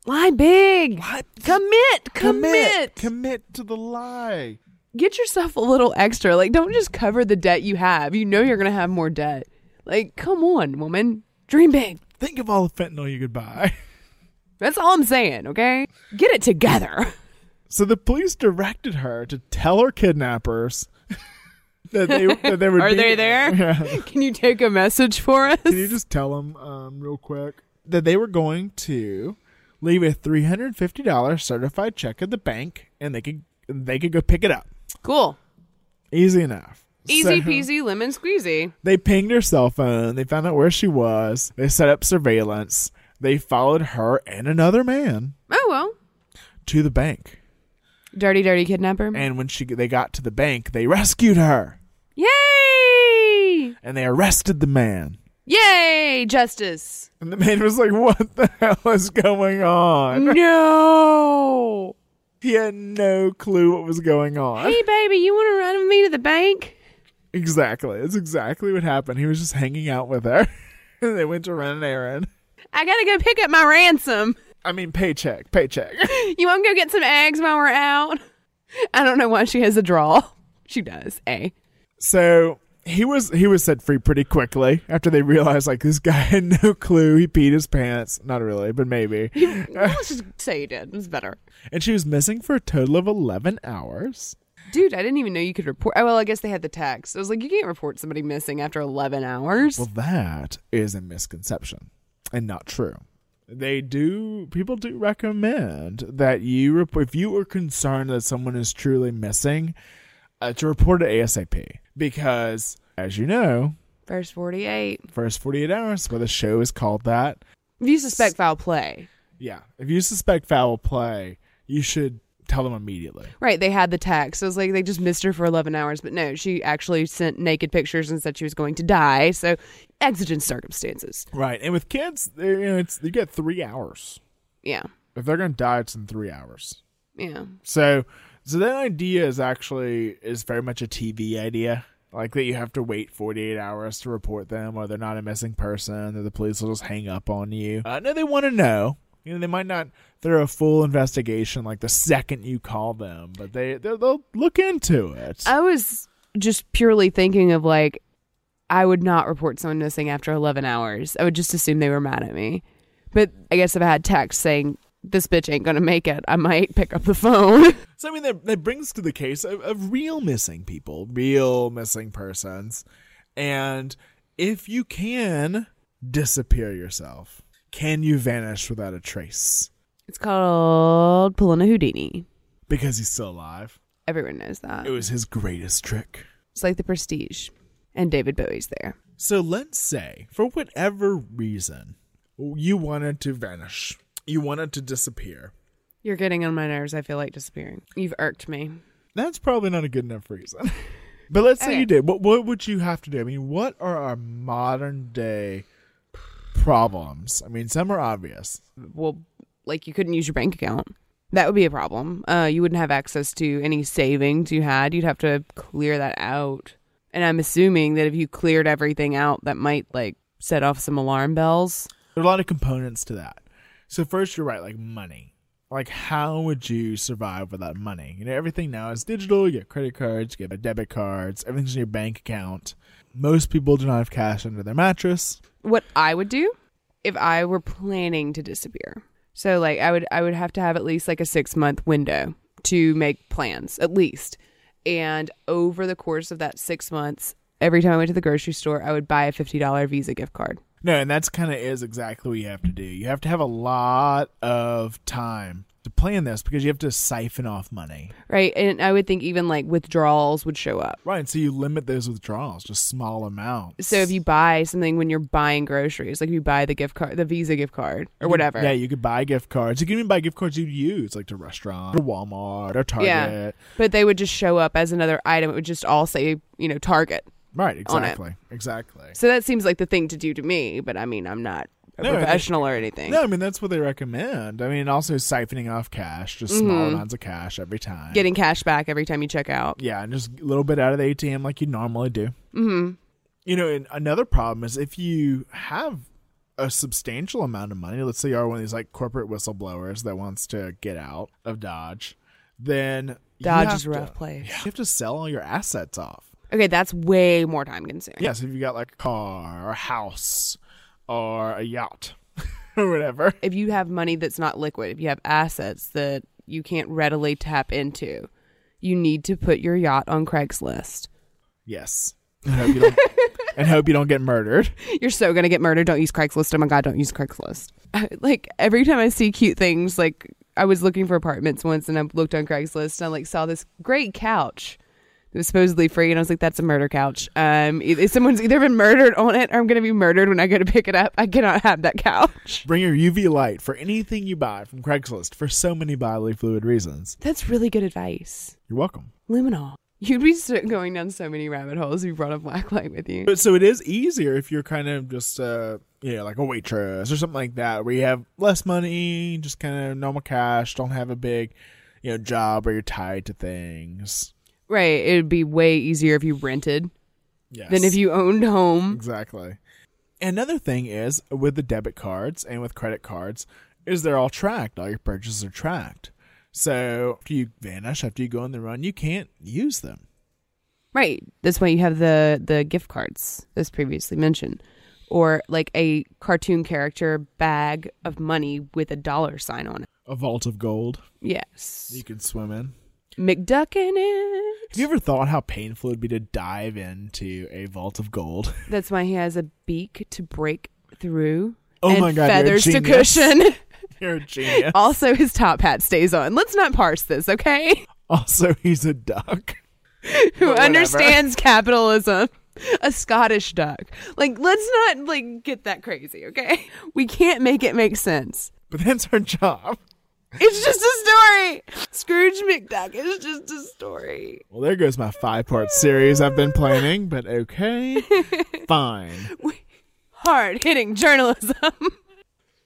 T: Lie big. What? Commit. Commit.
S: Commit to the lie.
T: Get yourself a little extra. Like, don't just cover the debt you have. You know you're gonna have more debt. Like, come on, woman. Dream big.
S: Think of all the fentanyl you could buy.
T: That's all I'm saying. Okay, get it together.
S: So the police directed her to tell her kidnappers that they that they would
T: Are
S: be-
T: they there?
S: Yeah.
T: Can you take a message for us?
S: Can you just tell them um, real quick that they were going to leave a three hundred fifty dollars certified check at the bank, and they could they could go pick it up.
T: Cool.
S: Easy enough.
T: Easy
S: So-
T: peasy lemon squeezy.
S: They pinged her cell phone. They found out where she was. They set up surveillance. They followed her and another man
T: Oh well.
S: to the bank.
T: Dirty, dirty kidnapper.
S: And when she they got to the bank, they rescued her
T: Yay!
S: and they arrested the man.
T: Yay! Justice.
S: And the man was like, "What the hell is going on?"
T: No.
S: He had no clue what was going on.
T: Hey, baby, you want to run with me to the bank?
S: Exactly. That's exactly what happened. He was just hanging out with her. and they went to run an errand.
T: I gotta go pick up my ransom.
S: I mean, paycheck, paycheck.
T: You want to go get some eggs while we're out? I don't know why she has a draw. She does. A.
S: So he was he was set free pretty quickly after they realized like this guy had no clue. He peed his pants. Not really, but maybe.
T: Let's just say you did. It's better.
S: and she was missing for a total of eleven hours.
T: Dude, I didn't even know you could report. Oh, well, I guess they had the text. I was like, you can't report somebody missing after 11 hours.
S: Well, that is a misconception and not true. They do people do recommend that you report if you are concerned that someone is truly missing, uh, to report it ASAP because, as you know,
T: First 48.
S: first forty eight hours, where the show is called that.
T: If you suspect foul play.
S: Yeah, if you suspect foul play, you should tell them immediately.
T: Right, they had the text. It was like they just missed her for 11 hours, but no, she actually sent naked pictures and said she was going to die. So, exigent circumstances.
S: Right, and with kids, they're, you know, it's you get three hours.
T: Yeah.
S: If they're gonna die, it's in three hours.
T: Yeah.
S: So, so that idea is actually is very much a TV idea, like that you have to wait 48 hours to report them, or they're not a missing person, or the police will just hang up on you. Uh, no, they want to know. You know, they might not throw a full investigation like the second you call them, but they they'll, they'll look into it.
T: I was just purely thinking of like, I would not report someone missing after 11 hours. I would just assume they were mad at me. But I guess if I had text saying, this bitch ain't gonna make it, I might pick up the phone.
S: So I mean, that, that brings to the case of, of real missing people, real missing persons, and if you can disappear yourself, can you vanish without a trace?
T: it's called pulling a Houdini.
S: Because he's still alive.
T: Everyone knows that.
S: It was his greatest trick.
T: It's like the prestige. And David Bowie's there.
S: So let's say, for whatever reason, you wanted to vanish, you wanted to disappear.
T: You're getting on my nerves. I feel like disappearing. You've irked me.
S: That's probably not a good enough reason. but let's say
T: Okay.
S: you did. What what would you have to do? I mean, what are our modern day problems? I mean, some are obvious.
T: Well, like you couldn't use your bank account. That would be a problem. Uh, you wouldn't have access to any savings you had. You'd have to clear that out. And I'm assuming that if you cleared everything out, that might like set off some alarm bells.
S: There are a lot of components to that. So first, you're right, like money. Like, how would you survive without money? You know, everything now is digital. You get credit cards, you get debit cards, everything's in your bank account. Most people do not have cash under their mattress.
T: What I would do if I were planning to disappear. So like I would I would have to have at least like a 6 month window to make plans at least. And over the course of that 6 months, every time I went to the grocery store, I would buy a $50 Visa gift card.
S: No, and that's kind of is exactly what you have to do. You have to have a lot of time to plan this because you have to siphon off money.
T: Right. And I would think even like withdrawals would show up.
S: Right. And So you limit those withdrawals, just small amounts.
T: So if you buy something when you're buying groceries, like if you buy the gift card, the Visa gift card or whatever.
S: Yeah, you could buy gift cards. You can even buy gift cards you'd use, like to restaurant or Walmart or Target.
T: Yeah. But they would just show up as another item. It would just all say, you know, Target.
S: Right, exactly. Exactly.
T: So that seems like the thing to do to me, but I mean, I'm not a
S: No, I
T: professional or anything.
S: No, I mean that's what they recommend. I mean, also siphoning off cash, just small
T: Mhm.
S: amounts of cash every time.
T: Getting cash back every time you check out.
S: yeah, and just a little bit out of the ATM like you normally do.
T: hmm
S: You know, and another problem is if you have a substantial amount of money, let's say you are one of these like corporate whistleblowers that wants to get out of Dodge, then
T: Dodge is a
S: to-
T: rough place.
S: You have to sell all your assets off.
T: Okay, that's way more time consuming.
S: Yes, if you got like a car or a house or a yacht or whatever.
T: If you have money that's not liquid, if you have assets that you can't readily tap into, you need to put your yacht on Craigslist.
S: Yes. And hope you don't, and hope you don't get murdered.
T: You're so gonna get murdered. Don't use Craigslist. Oh my god, don't use Craigslist. like every time I see cute things, like I was looking for apartments once, and I looked on Craigslist, and I like saw this great couch. It was supposedly free, and I was like, "That's a murder couch." Um, either, someone's either been murdered on it, or I'm gonna be murdered when I go to pick it up. I cannot have that couch.
S: Bring your UV light for anything you buy from Craigslist for so many bodily fluid reasons.
T: That's really good advice.
S: You're welcome.
T: Luminol. You'd be going down so many rabbit holes if you brought a black light with you.
S: But so it is easier if you're kind of just uh you know like a waitress or something like that where you have less money, just kind of normal cash, don't have a big you know job where you're tied to things.
T: Right. It'd be way easier if you rented
S: Yes.
T: than if you owned home.
S: Exactly. Another thing is with the debit cards and with credit cards is they're all tracked. All your purchases are tracked. So after you vanish, after you go on the run, you can't use them.
T: Right. That's why you have the the gift cards, as previously mentioned, or like a cartoon character bag of money with a dollar sign on it.
S: A vault of gold
T: Yes.
S: you can swim in.
T: McDuck in it.
S: Have you ever thought how painful it'd be to dive into a vault of gold?
T: That's why he has a beak to break through.
S: Oh
T: and
S: my God,
T: Feathers to cushion.
S: You're a genius.
T: also, his top hat stays on. Let's not parse this, okay?
S: Also, he's a duck.
T: Who understands capitalism? A Scottish duck. Like, let's not like get that crazy, okay? We can't make it make sense.
S: But that's our job.
T: It's just a story. Scrooge McDuck is just a story.
S: Well, there goes my five part series I've been planning, but okay. Fine.
T: Hard hitting journalism.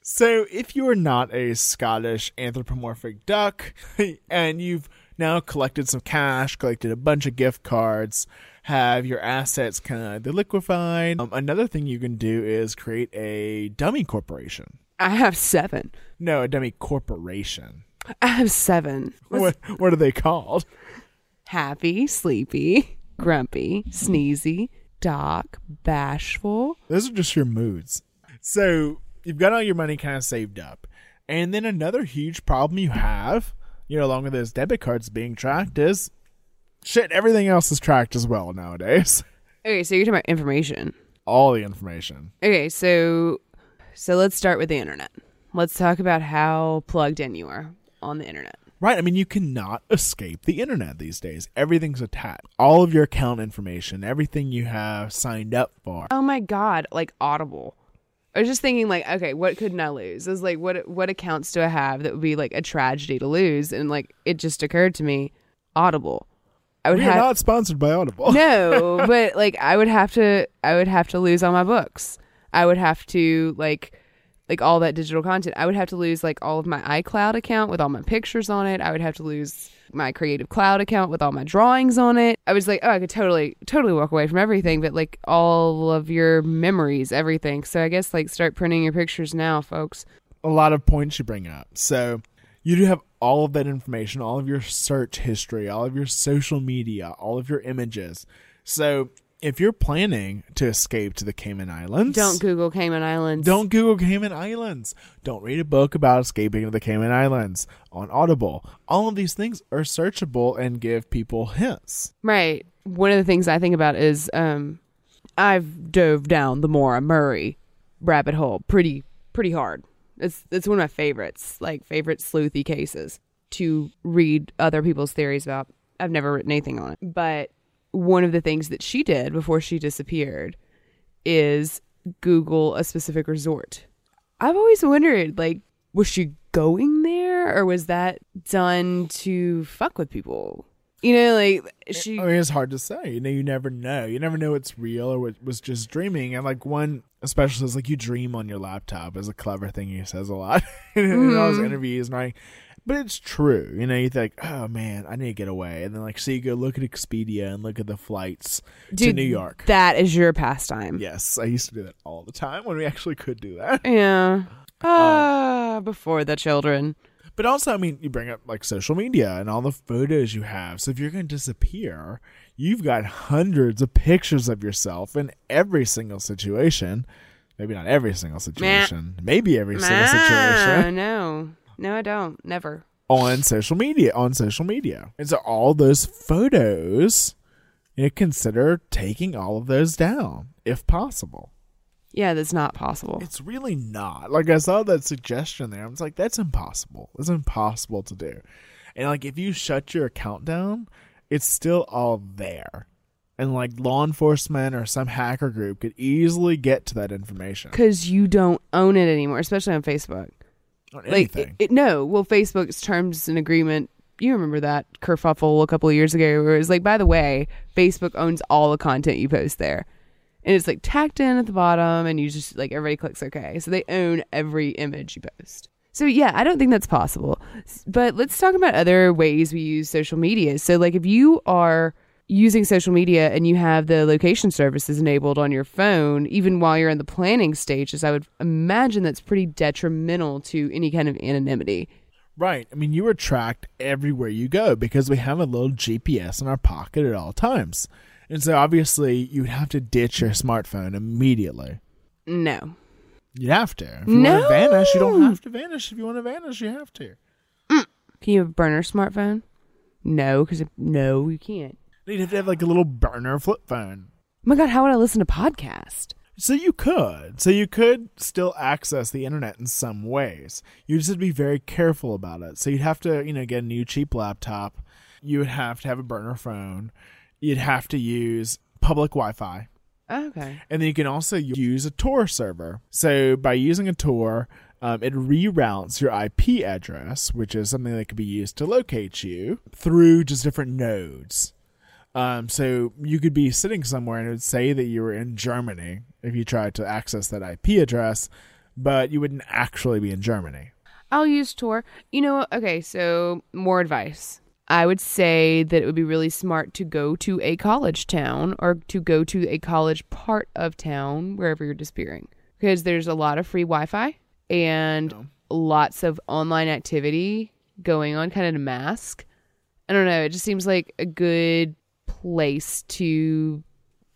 S: So, if you're not a Scottish anthropomorphic duck and you've now collected some cash, collected a bunch of gift cards, have your assets kind of liquefied, um, another thing you can do is create a dummy corporation.
T: I have seven.
S: No, a dummy corporation.
T: I have seven.
S: What, what are they called?
T: Happy, sleepy, grumpy, sneezy, doc, bashful.
S: Those are just your moods. So you've got all your money kind of saved up. And then another huge problem you have, you know, along with those debit cards being tracked is shit, everything else is tracked as well nowadays.
T: Okay, so you're talking about information.
S: All the information.
T: Okay, so so let's start with the internet. Let's talk about how plugged in you are on the internet.
S: Right. I mean, you cannot escape the internet these days. Everything's attached. All of your account information, everything you have signed up for.
T: Oh my god, like Audible. I was just thinking like, okay, what couldn't I lose? I was like, what what accounts do I have that would be like a tragedy to lose? And like it just occurred to me, Audible. I would have
S: not sponsored by Audible.
T: no, but like I would have to I would have to lose all my books. I would have to like like all that digital content. I would have to lose like all of my iCloud account with all my pictures on it. I would have to lose my Creative Cloud account with all my drawings on it. I was like, oh, I could totally, totally walk away from everything, but like all of your memories, everything. So I guess like start printing your pictures now, folks.
S: A lot of points you bring up. So you do have all of that information, all of your search history, all of your social media, all of your images. So if you're planning to escape to the Cayman Islands,
T: Don't Google Cayman Islands.
S: don't Google Cayman Islands. Don't read a book about escaping to the Cayman Islands on Audible. All of these things are searchable and give people hints.
T: Right. One of the things I think about is um I've dove down the Maura Murray rabbit hole pretty pretty hard. It's it's one of my favorites, like favorite sleuthy cases to read other people's theories about. I've never written anything on it. But one of the things that she did before she disappeared is Google a specific resort. I've always wondered, like, was she going there or was that done to fuck with people? You know, like she.
S: I mean, it's hard to say. You know, you never know. You never know what's real or what was just dreaming. And like one especially is like you dream on your laptop is a clever thing he says a lot in all his
T: Mhm.
S: interviews and writing. But it's true. You know, you think, oh man, I need to get away. And then like so you go look at Expedia and look at the flights to New York.
T: That is your pastime.
S: Yes, I used to do that all the time when we actually could do that.
T: Yeah. Ah, before the children.
S: But also, I mean, you bring up like social media and all the photos you have. So if you're going to disappear, you've got hundreds of pictures of yourself in every single situation. Maybe not every single situation. Maybe every single
T: Ah,
S: situation
T: no. No, I don't. Never.
S: on social media. On social media, and so all those photos, you know, consider taking all of those down if possible.
T: Yeah, that's not possible.
S: It's really not. Like I saw that suggestion there. I was like, that's impossible. It's impossible to do. And like if you shut your account down, it's still all there. And like law enforcement or some hacker group could easily get to that information.
T: Because you don't own it anymore, especially on Facebook.
S: On
T: Like,
S: anything.
T: it, it- no, well, Facebook's terms and agreement. You remember that kerfuffle a couple of years ago where it was like, by the way, Facebook owns all the content you post there. And it's like tacked in at the bottom, and you just like everybody clicks OK. So they own every image you post. So yeah, I don't think that's possible. But let's talk about other ways we use social media. So like if you are using social media and you have the location services enabled on your phone, even while you're in the planning stages, I would imagine that's pretty detrimental to any kind of anonymity.
S: Right. I mean, you are tracked everywhere you go because we have a little GPS in our pocket at all times. And so obviously you'd have to ditch your smartphone immediately.
T: No.
S: You'd have to. If you want
T: No.
S: to vanish, you don't have to vanish. If you want to vanish, you have to. Mm.
T: Can you have a burner smartphone? No, because no, you can't.
S: You'd have to have like a little burner flip phone.
T: Oh my god, how would I listen to podcast?
S: So you could. So you could still access the internet in some ways. You just have to be very careful about it. So you'd have to, you know, get a new cheap laptop. You would have to have a burner phone. You'd have to use public Wi-Fi.
T: Okay.
S: And then you can also use a Tor server. So by using a Tor, um, it reroutes your IP address, which is something that could be used to locate you through just different nodes. Um, so you could be sitting somewhere and it would say that you were in Germany if you tried to access that IP address, but you wouldn't actually be in Germany.
T: I'll use Tor. You know, okay, so more advice. I would say that it would be really smart to go to a college town or to go to a college part of town wherever you're disappearing because there's a lot of free Wi-Fi and lots of online activity going on kind of to mask. I don't know, it just seems like a good place to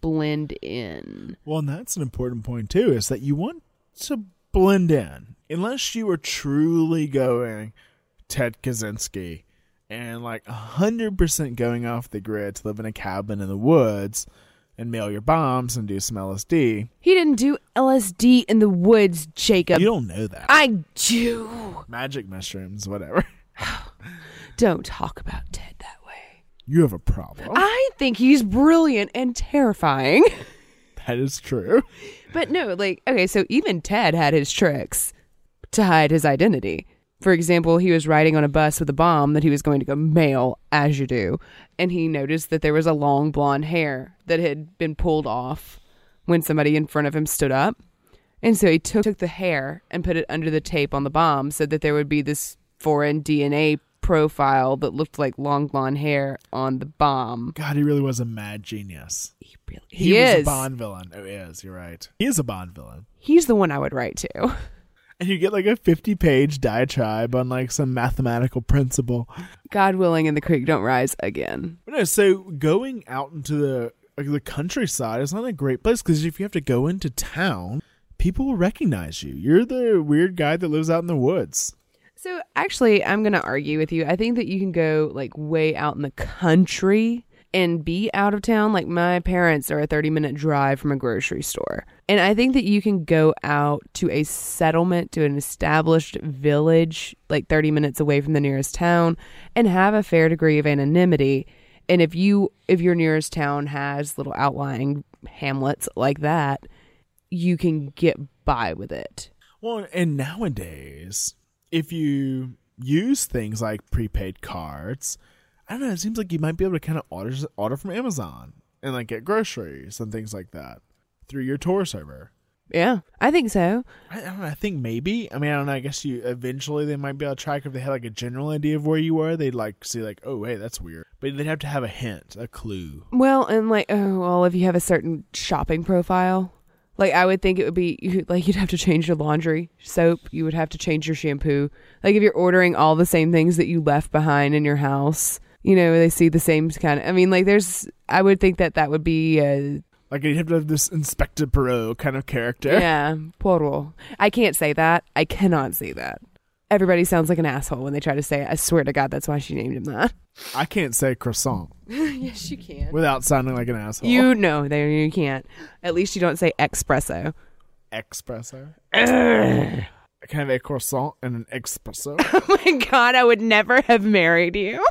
T: blend in.
S: Well, and that's an important point too, is that you want to blend in. Unless you are truly going Ted Kaczynski and like 100% going off the grid to live in a cabin in the woods and mail your bombs and do some LSD.
T: He didn't do LSD in the woods, Jacob.
S: You don't know that.
T: I do.
S: Magic mushrooms, whatever.
T: Don't talk about Ted that.
S: You have a problem.
T: I think he's brilliant and terrifying.
S: That is true.
T: But no, like, okay, so even Ted had his tricks to hide his identity. For example, he was riding on a bus with a bomb that he was going to go mail, as you do, and he noticed that there was a long blonde hair that had been pulled off when somebody in front of him stood up. And so he took, took the hair and put it under the tape on the bomb so that there would be this foreign DNA profile that looked like long blonde hair on the bomb.
S: God, he really was a mad genius.
T: He really
S: He,
T: he
S: was
T: is.
S: a Bond villain. Oh, he is. You're right. He is a Bond villain.
T: He's the one I would write to.
S: And you get like a 50 page diatribe on like some mathematical principle.
T: God willing, and the creek don't rise again.
S: But no, so going out into the like the countryside is not a great place because if you have to go into town, people will recognize you. You're the weird guy that lives out in the woods.
T: So actually, I'm going to argue with you. I think that you can go like way out in the country and be out of town. Like my parents are a 30 minute drive from a grocery store. And I think that you can go out to a settlement, to an established village, like 30 minutes away from the nearest town, and have a fair degree of anonymity. And if you if your nearest town has little outlying hamlets like that, you can get by with it.
S: Well, and nowadays, if you use things like prepaid cards, I don't know, it seems like you might be able to kind of order order from Amazon and like get groceries and things like that through your Tor server.
T: Yeah, I think so.
S: I, I don't know. I think maybe. I mean, I don't know. I guess you eventually they might be able to track if they had like a general idea of where you were. They'd like see like, oh, hey, that's weird. But they'd have to have a hint, a clue.
T: Well, and like, oh, well, if you have a certain shopping profile, like I would think it would be like you'd have to change your laundry soap. You would have to change your shampoo. Like if you're ordering all the same things that you left behind in your house, you know, they see the same kind of. I mean, like there's. I would think that that would be. Uh,
S: Like you'd have to have this Inspector Perot kind of character.
T: yeah, Poirot. I can't say that. I cannot say that. Everybody sounds like an asshole when they try to say it. I swear to God, that's why she named him that.
S: I can't say croissant
T: yes, you can.
S: without sounding like an asshole.
T: You know, there you can't. At least you don't say espresso.
S: espresso. Can I have a croissant and an espresso?
T: Oh my God, I would never have married you.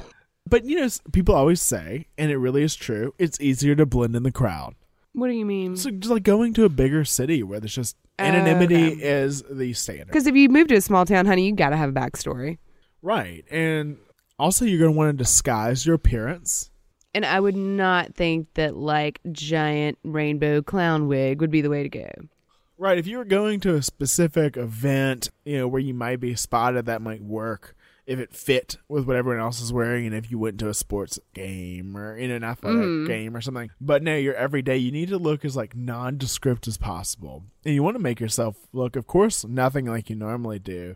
S: but you know, people always say, and it really is true. It's easier to blend in the crowd.
T: What do you mean?
S: So just like going to a bigger city where there's just anonymity
T: okay.
S: is the standard.
T: Because if you move to a small town, honey, you got to have a backstory.
S: Right. And also you're going to want to disguise your appearance.
T: And I would not think that like giant rainbow clown wig would be the way to go.
S: Right. If you were going to a specific event, you know, where you might be spotted, that might work if it fit with what everyone else is wearing and if you went to a sports game or in an athletic
T: Mhm.
S: game or something. But no, you're every day. You need to look as like nondescript as possible. And you want to make yourself look, of course, nothing like you normally do,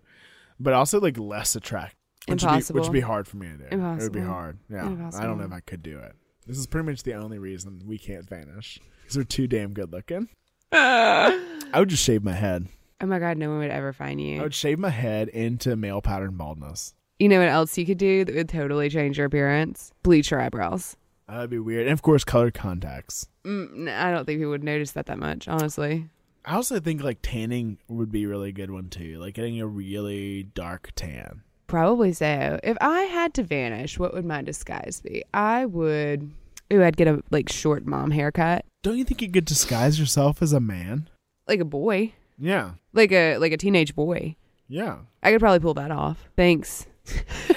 S: but also like less attractive. Which would, be, which would be hard for me to do. Impossible. It would be hard. Yeah. Impossible. I don't know if I could do it. This is pretty much the only reason we can't vanish. Because we're too damn good looking. I would just shave my head.
T: Oh my God, no one would ever find you.
S: I would shave my head into male pattern baldness.
T: You know what else you could do that would totally change your appearance? Bleach your eyebrows.
S: That'd be weird. And of course, colored contacts.
T: Mm, no, I don't think people would notice that that much, honestly.
S: I also think like tanning would be a really good one too. Like getting a really dark tan.
T: Probably so. If I had to vanish, what would my disguise be? I would. Ooh, I'd get a like short mom haircut,
S: Don't you think you could disguise yourself as a man?
T: like a boy,
S: Yeah.
T: like a like a teenage boy.
S: Yeah.
T: I could probably pull that off. Thanks.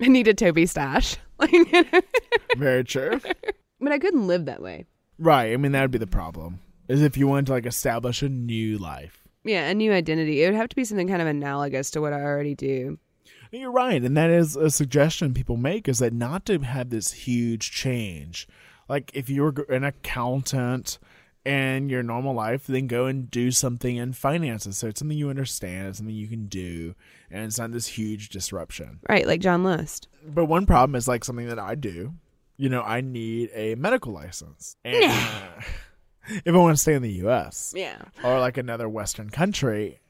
T: I need a Toby stash. Like,
S: Very true.
T: but I couldn't live that way.
S: right. I mean, that would be the problem. Is if you wanted to like establish a new life.
T: Yeah, a new identity. It would have to be something kind of analogous to what I already do.
S: You're right, and that is a suggestion people make is that not to have this huge change. Like if you're an accountant in your normal life, then go and do something in finances. So it's something you understand, it's something you can do, and it's not this huge disruption.
T: Right, like John List.
S: But one problem is like something that I do. You know, I need a medical license, and if I want to stay in the U.S.
T: Yeah.
S: or like another Western country,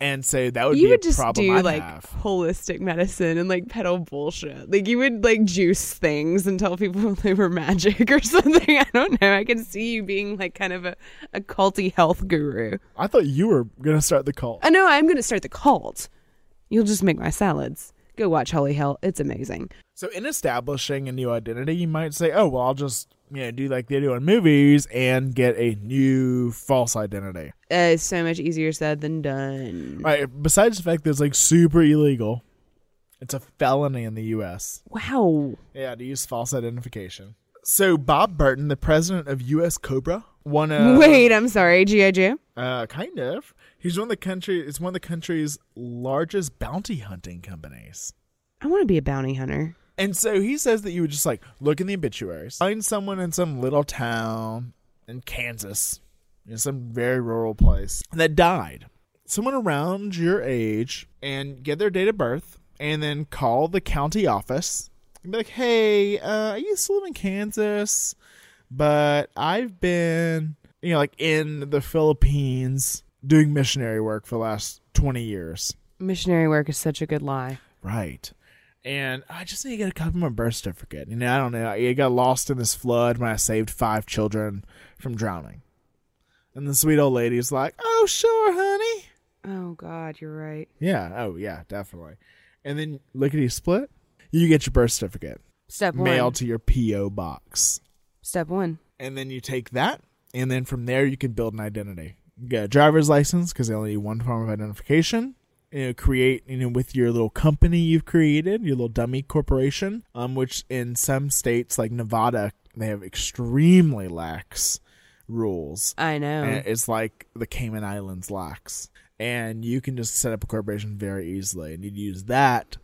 S: and so that would
T: you
S: be
T: would
S: a
T: just
S: problem
T: do
S: I'd
T: like
S: have.
T: holistic medicine and like peddle bullshit. Like you would like juice things and tell people they were magic or something. I don't know. I can see you being like kind of a, a culty health guru.
S: I thought you were gonna start the cult.
T: I know I'm gonna start the cult. You'll just make my salads. Go watch Holy Hell. It's amazing.
S: So in establishing a new identity, you might say, "Oh, well, I'll just you know do like they do in movies and get a new false identity."
T: Uh, it's so much easier said than done.
S: Right. Besides the fact that it's like super illegal, it's a felony in the U.S.
T: Wow.
S: Yeah, to use false identification. So Bob Burton, the president of U.S. Cobra, one a
T: Wait, I'm sorry, G.I. Joe?
S: Uh, kind of. He's one of the country. It's one of the country's largest bounty hunting companies.
T: I want to be a bounty hunter.
S: And so he says that you would just like look in the obituaries, find someone in some little town in Kansas, in some very rural place that died. Someone around your age, and get their date of birth, and then call the county office and be like, "Hey, uh, I used to live in Kansas, but I've been, you know, like in the Philippines doing missionary work for the last twenty years."
T: Missionary work is such a good lie.
S: Right. And I just need to get a copy of my birth certificate. You know, I don't know. I got lost in this flood when I saved five children from drowning. And the sweet old lady's like, "Oh, sure, honey."
T: Oh God, you're right.
S: Yeah. Oh, yeah, definitely. And then lickety split, you get your birth certificate
T: Step one.
S: mailed to your PO box,
T: Step one.
S: and then you take that, and then from there you can build an identity. You get a driver's license because they only need one form of identification. You know, create you know with your little company you've created, your little dummy corporation, um, which in some states like Nevada they have extremely lax rules.
T: I know.
S: And it's like the Cayman Islands lax. And you can just set up a corporation very easily. And you'd use that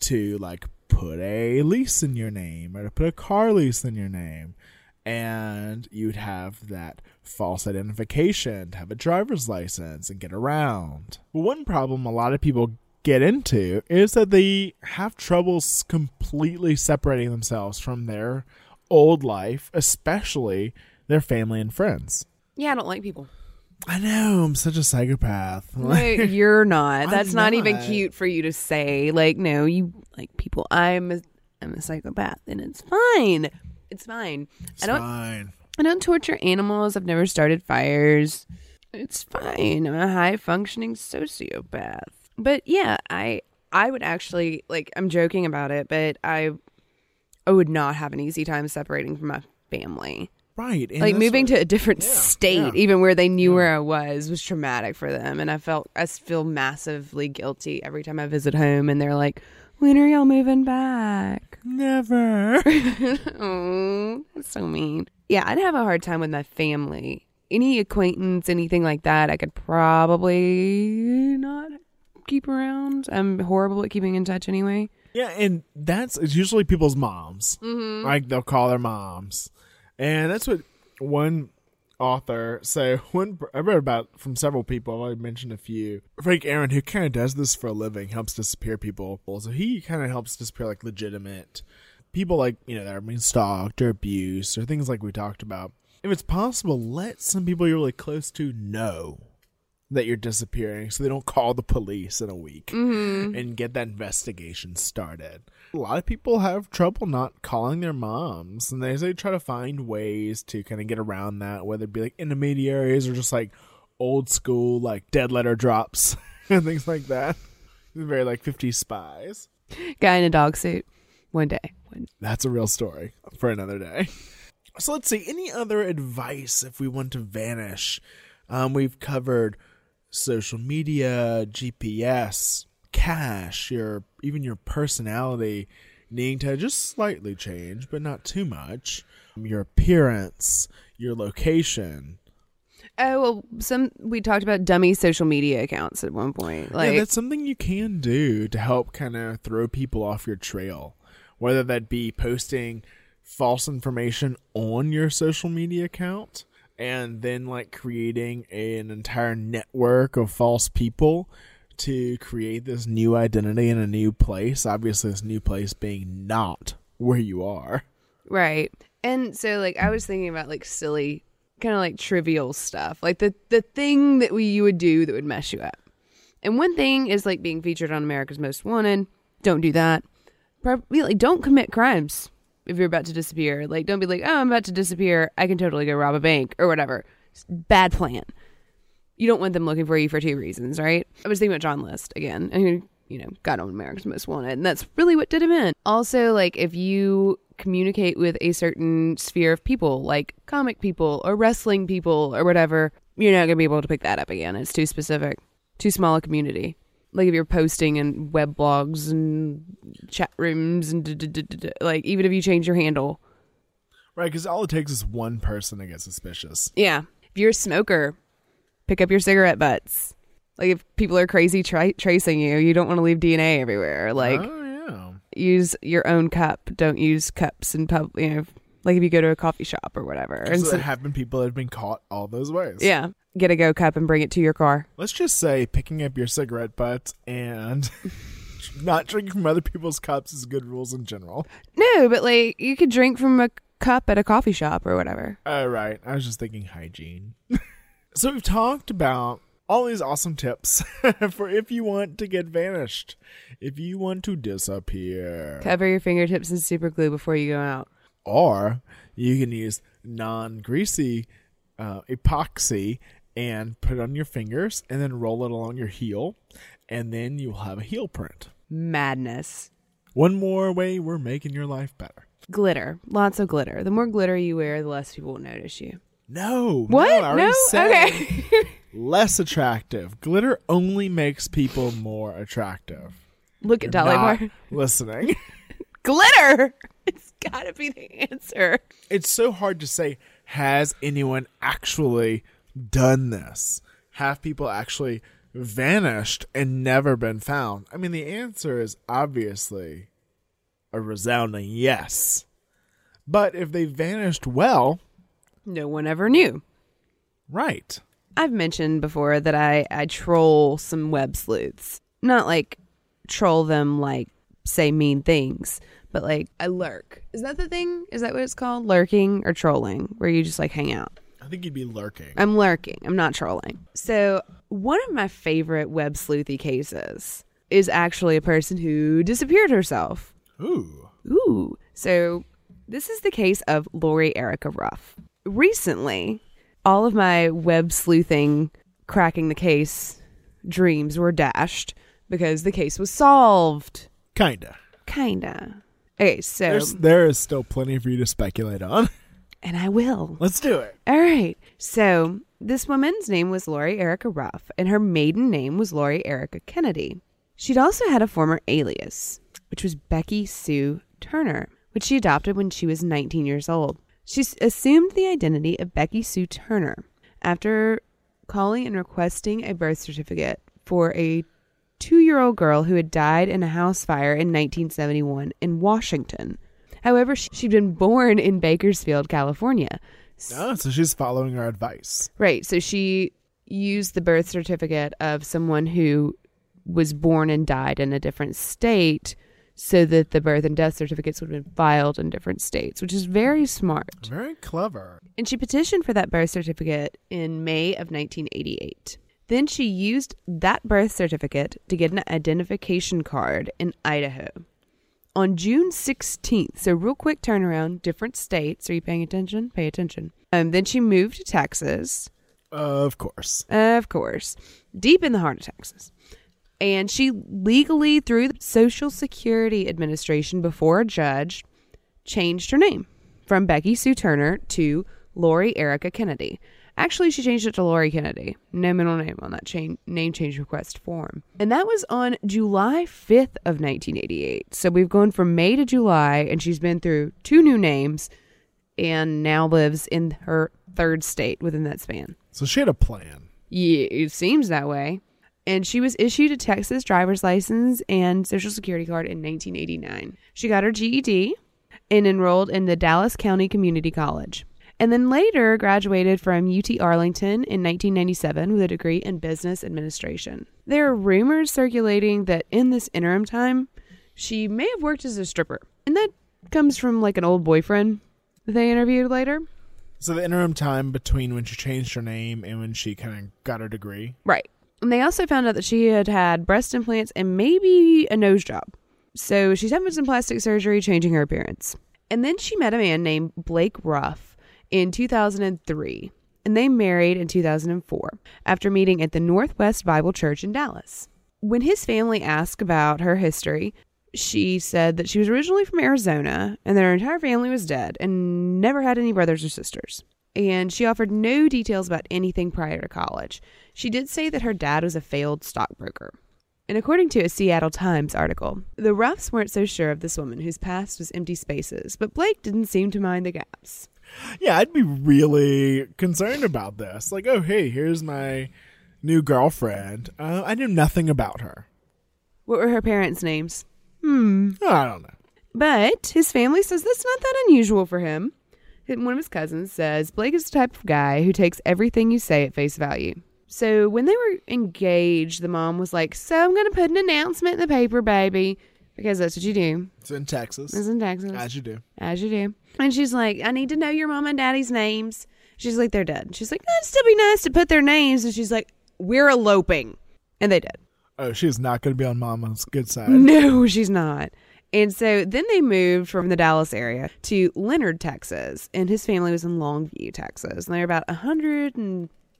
S: to like put a lease in your name or to put a car lease in your name. And you'd have that false identification to have a driver's license and get around. One problem a lot of people get into is that they have troubles completely separating themselves from their old life, especially their family and friends.
T: Yeah, I don't like people.
S: I know I'm such a psychopath.
T: No, you're not.
S: I'm
T: That's not. even cute for you to say. Like, no, you like people. I'm a, I'm a psychopath, and it's fine. It's fine.
S: It's
T: I don't.
S: fine.
T: I don't torture animals. I've never started fires. It's fine. I'm a high functioning sociopath. But yeah, I I would actually like. I'm joking about it, but I I would not have an easy time separating from my family.
S: Right. and
T: like moving
S: what-
T: to a different
S: Yeah,
T: state,
S: yeah.
T: even where they knew where I was, was traumatic for them, and I felt I feel massively guilty every time I visit home, and they're like, "When are y'all moving back?"
S: Never.
T: oh, that's so mean. Yeah, I'd have a hard time with my family. Any acquaintance, anything like that, I could probably not keep around. I'm horrible at keeping in touch anyway.
S: Yeah, and that's it's usually people's moms.
T: Mhm.
S: Like they'll call their moms, and that's what one author. So one I read about from several people. I've already mentioned a few. Frank Ahearn, who kind of does this for a living, helps disappear people. So he kind of helps disappear like legitimate people, like you know that are being stalked or abused or things like we talked about. If it's possible, let some people you're really close to know that you're disappearing so they don't call the police in a week
T: Mhm.
S: and get that investigation started. A lot of people have trouble not calling their moms and they they try to find ways to kind of get around that, whether it be like intermediaries or just like old school like dead letter drops and things like that. Very like 50 spies.
T: Guy in a dog suit. One day. One
S: That's a real story for another day. So let's see. Any other advice if we want to vanish? Um, we've covered social media, GPS, cash, your even your personality needing to just slightly change, but not too much. Your appearance, your location.
T: Oh well, some we talked about dummy social media accounts at one point. Like
S: yeah, that's something you can do to help kind of throw people off your trail, whether that be posting false information on your social media account and then like creating an entire network of false people to create this new identity in a new place. Obviously, this new place being not where you are.
T: Right. And so like I was thinking about like silly kind of like trivial stuff. Like the the thing that we you would do that would mess you up. And one thing is like being featured on America's Most Wanted. Don't do that. Probably like don't commit crimes if you're about to disappear. Like don't be like, "Oh, I'm about to disappear. I can totally go rob a bank or whatever." Bad plan. You don't want them looking for you for two reasons, right? I was thinking about John List again. Mean, you know, got on America's Most Wanted, and that's really what did him in. Also, like if you communicate with a certain sphere of people, like comic people or wrestling people or whatever, you're not gonna be able to pick that up again. It's too specific, too small a community. Like if you're posting in web blogs and chat rooms and like even if you change your handle,
S: Right, because all it takes is one person to get suspicious.
T: yeah. If you're a smoker, Pick up your cigarette butts. Like if people are crazy tra- tracing you, you don't want to leave DNA everywhere. Like
S: oh yeah.
T: use your own cup. Don't use cups in pub. You know, like if you go to a coffee shop or whatever. And
S: So
T: so-
S: there have been people that have been caught all those ways.
T: yeah, get a go cup and bring it to your car.
S: Let's just say picking up your cigarette butt and not drinking from other people's cups is good rules in general.
T: No, but like you could drink from a cup at a coffee shop or whatever.
S: All right. I was just thinking hygiene. so we've talked about all these awesome tips for if you want to get vanished, if you want to disappear,
T: Cover your fingertips in super glue before you go out.
S: or you can use non-greasy uh, epoxy and put it on your fingers and then roll it along your heel, and then you'll have a heel print.
T: Madness.
S: One more way we're making your life better.
T: Glitter. Lots of glitter. The more glitter you wear, the less people will notice you.
S: No.
T: What?
S: No,
T: No? Okay.
S: less attractive. Glitter only makes people more attractive.
T: Look at
S: You're
T: Dolly Parton.
S: Listening.
T: Glitter. It's got to be the answer.
S: it's so hard to say, has anyone actually done this? Have people actually vanished and never been found? I mean, the answer is obviously a resounding yes. But if they vanished well,
T: No one ever knew.
S: right.
T: I've mentioned before that I, I troll some web sleuths. Not like troll them like say mean things, but like I lurk. Is that the thing? Is that what it's called? Lurking or trolling, where you just like hang out?
S: I think you'd be lurking.
T: I'm lurking. I'm not trolling. So, one of my favorite web sleuthy cases is actually a person who disappeared herself.
S: Ooh.
T: Ooh. So, this is the case of Lori Erica Ruff. Recently, all of my web sleuthing, cracking the case dreams were dashed because the case was solved.
S: Kinda.
T: Kinda. Okay, so.
S: There's, there is still plenty for you to speculate on.
T: and I will.
S: Let's do it.
T: All right. So this woman's name was Lori Erica Ruff, and her maiden name was Lori Erica Kennedy. She'd also had a former alias, which was Becky Sue Turner, which she adopted when she was 19 years old. She assumed the identity of Becky Sue Turner after calling and requesting a birth certificate for a two year old girl who had died in a house fire in 1971 in Washington. However, she'd been born in Bakersfield, California.
S: Oh, so she's following our advice.
T: Right. So she used the birth certificate of someone who was born and died in a different state so that the birth and death certificates would have been filed in different states, which is very smart.
S: Very clever.
T: And she petitioned for that birth certificate in May of 1988. Then she used that birth certificate to get an identification card in Idaho. On June 16th, so real quick turnaround, different states. Are you paying attention? Pay attention. Um, then she moved to Texas.
S: Of course.
T: Of course. Deep in the heart of Texas. And she legally, through the Social Security Administration before a judge, changed her name from Becky Sue Turner to Lori Erica Kennedy. Actually, she changed it to Lori Kennedy. No middle name on that name change request form. And that was on July 5th of 1988. So we've gone from May to July, and she's been through two new names and now lives in her third state within that span.
S: So she had a plan.
T: Yeah, it seems that way. And she was issued a Texas driver's license and social security card in 1989. She got her GED and enrolled in the Dallas County Community College. And then later graduated from UT Arlington in 1997 with a degree in business administration. There are rumors circulating that in this interim time, she may have worked as a stripper. And that comes from like an old boyfriend that they interviewed later.
S: So the interim time between when she changed her name and when she kind of got her degree.
T: Right. And they also found out that she had had breast implants and maybe a nose job. So she's having some plastic surgery, changing her appearance. And then she met a man named Blake Ruff in 2003. And they married in 2004 after meeting at the Northwest Bible Church in Dallas. When his family asked about her history, she said that she was originally from Arizona and that her entire family was dead and never had any brothers or sisters. And she offered no details about anything prior to college. She did say that her dad was a failed stockbroker. And according to a Seattle Times article, the Ruffs weren't so sure of this woman whose past was empty spaces, but Blake didn't seem to mind the gaps.
S: Yeah, I'd be really concerned about this. Like, oh, hey, here's my new girlfriend. Uh, I knew nothing about her.
T: What were her parents' names? Hmm.
S: I don't know.
T: But his family says that's not that unusual for him. One of his cousins says Blake is the type of guy who takes everything you say at face value. So when they were engaged, the mom was like, So I'm going to put an announcement in the paper, baby. Because that's what you do.
S: It's in Texas.
T: It's in Texas.
S: As you do.
T: As you do. And she's like, I need to know your mom and daddy's names. She's like, they're dead. She's like, "It'd still be nice to put their names. And she's like, we're eloping. And they did.
S: Oh, she's not going to be on Mama's good side.
T: No, she's not. And so then they moved from the Dallas area to Leonard, Texas. And his family was in Longview, Texas. And they're about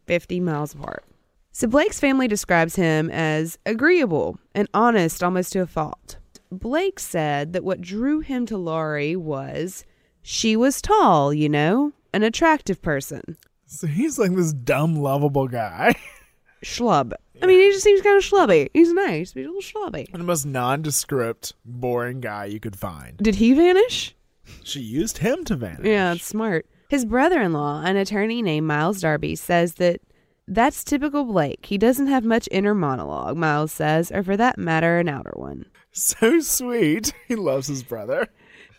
T: 150 miles apart. So Blake's family describes him as agreeable and honest almost to a fault. Blake said that what drew him to Laurie was she was tall, you know, an attractive person.
S: So he's like this dumb, lovable guy.
T: Schlub. I mean, he just seems kind of schlubby. He's nice, but he's a little schlubby.
S: And the most nondescript, boring guy you could find.
T: Did he vanish?
S: She used him to vanish.
T: Yeah, that's smart. His brother in law, an attorney named Miles Darby, says that that's typical Blake. He doesn't have much inner monologue, Miles says, or for that matter, an outer one.
S: So sweet. He loves his brother.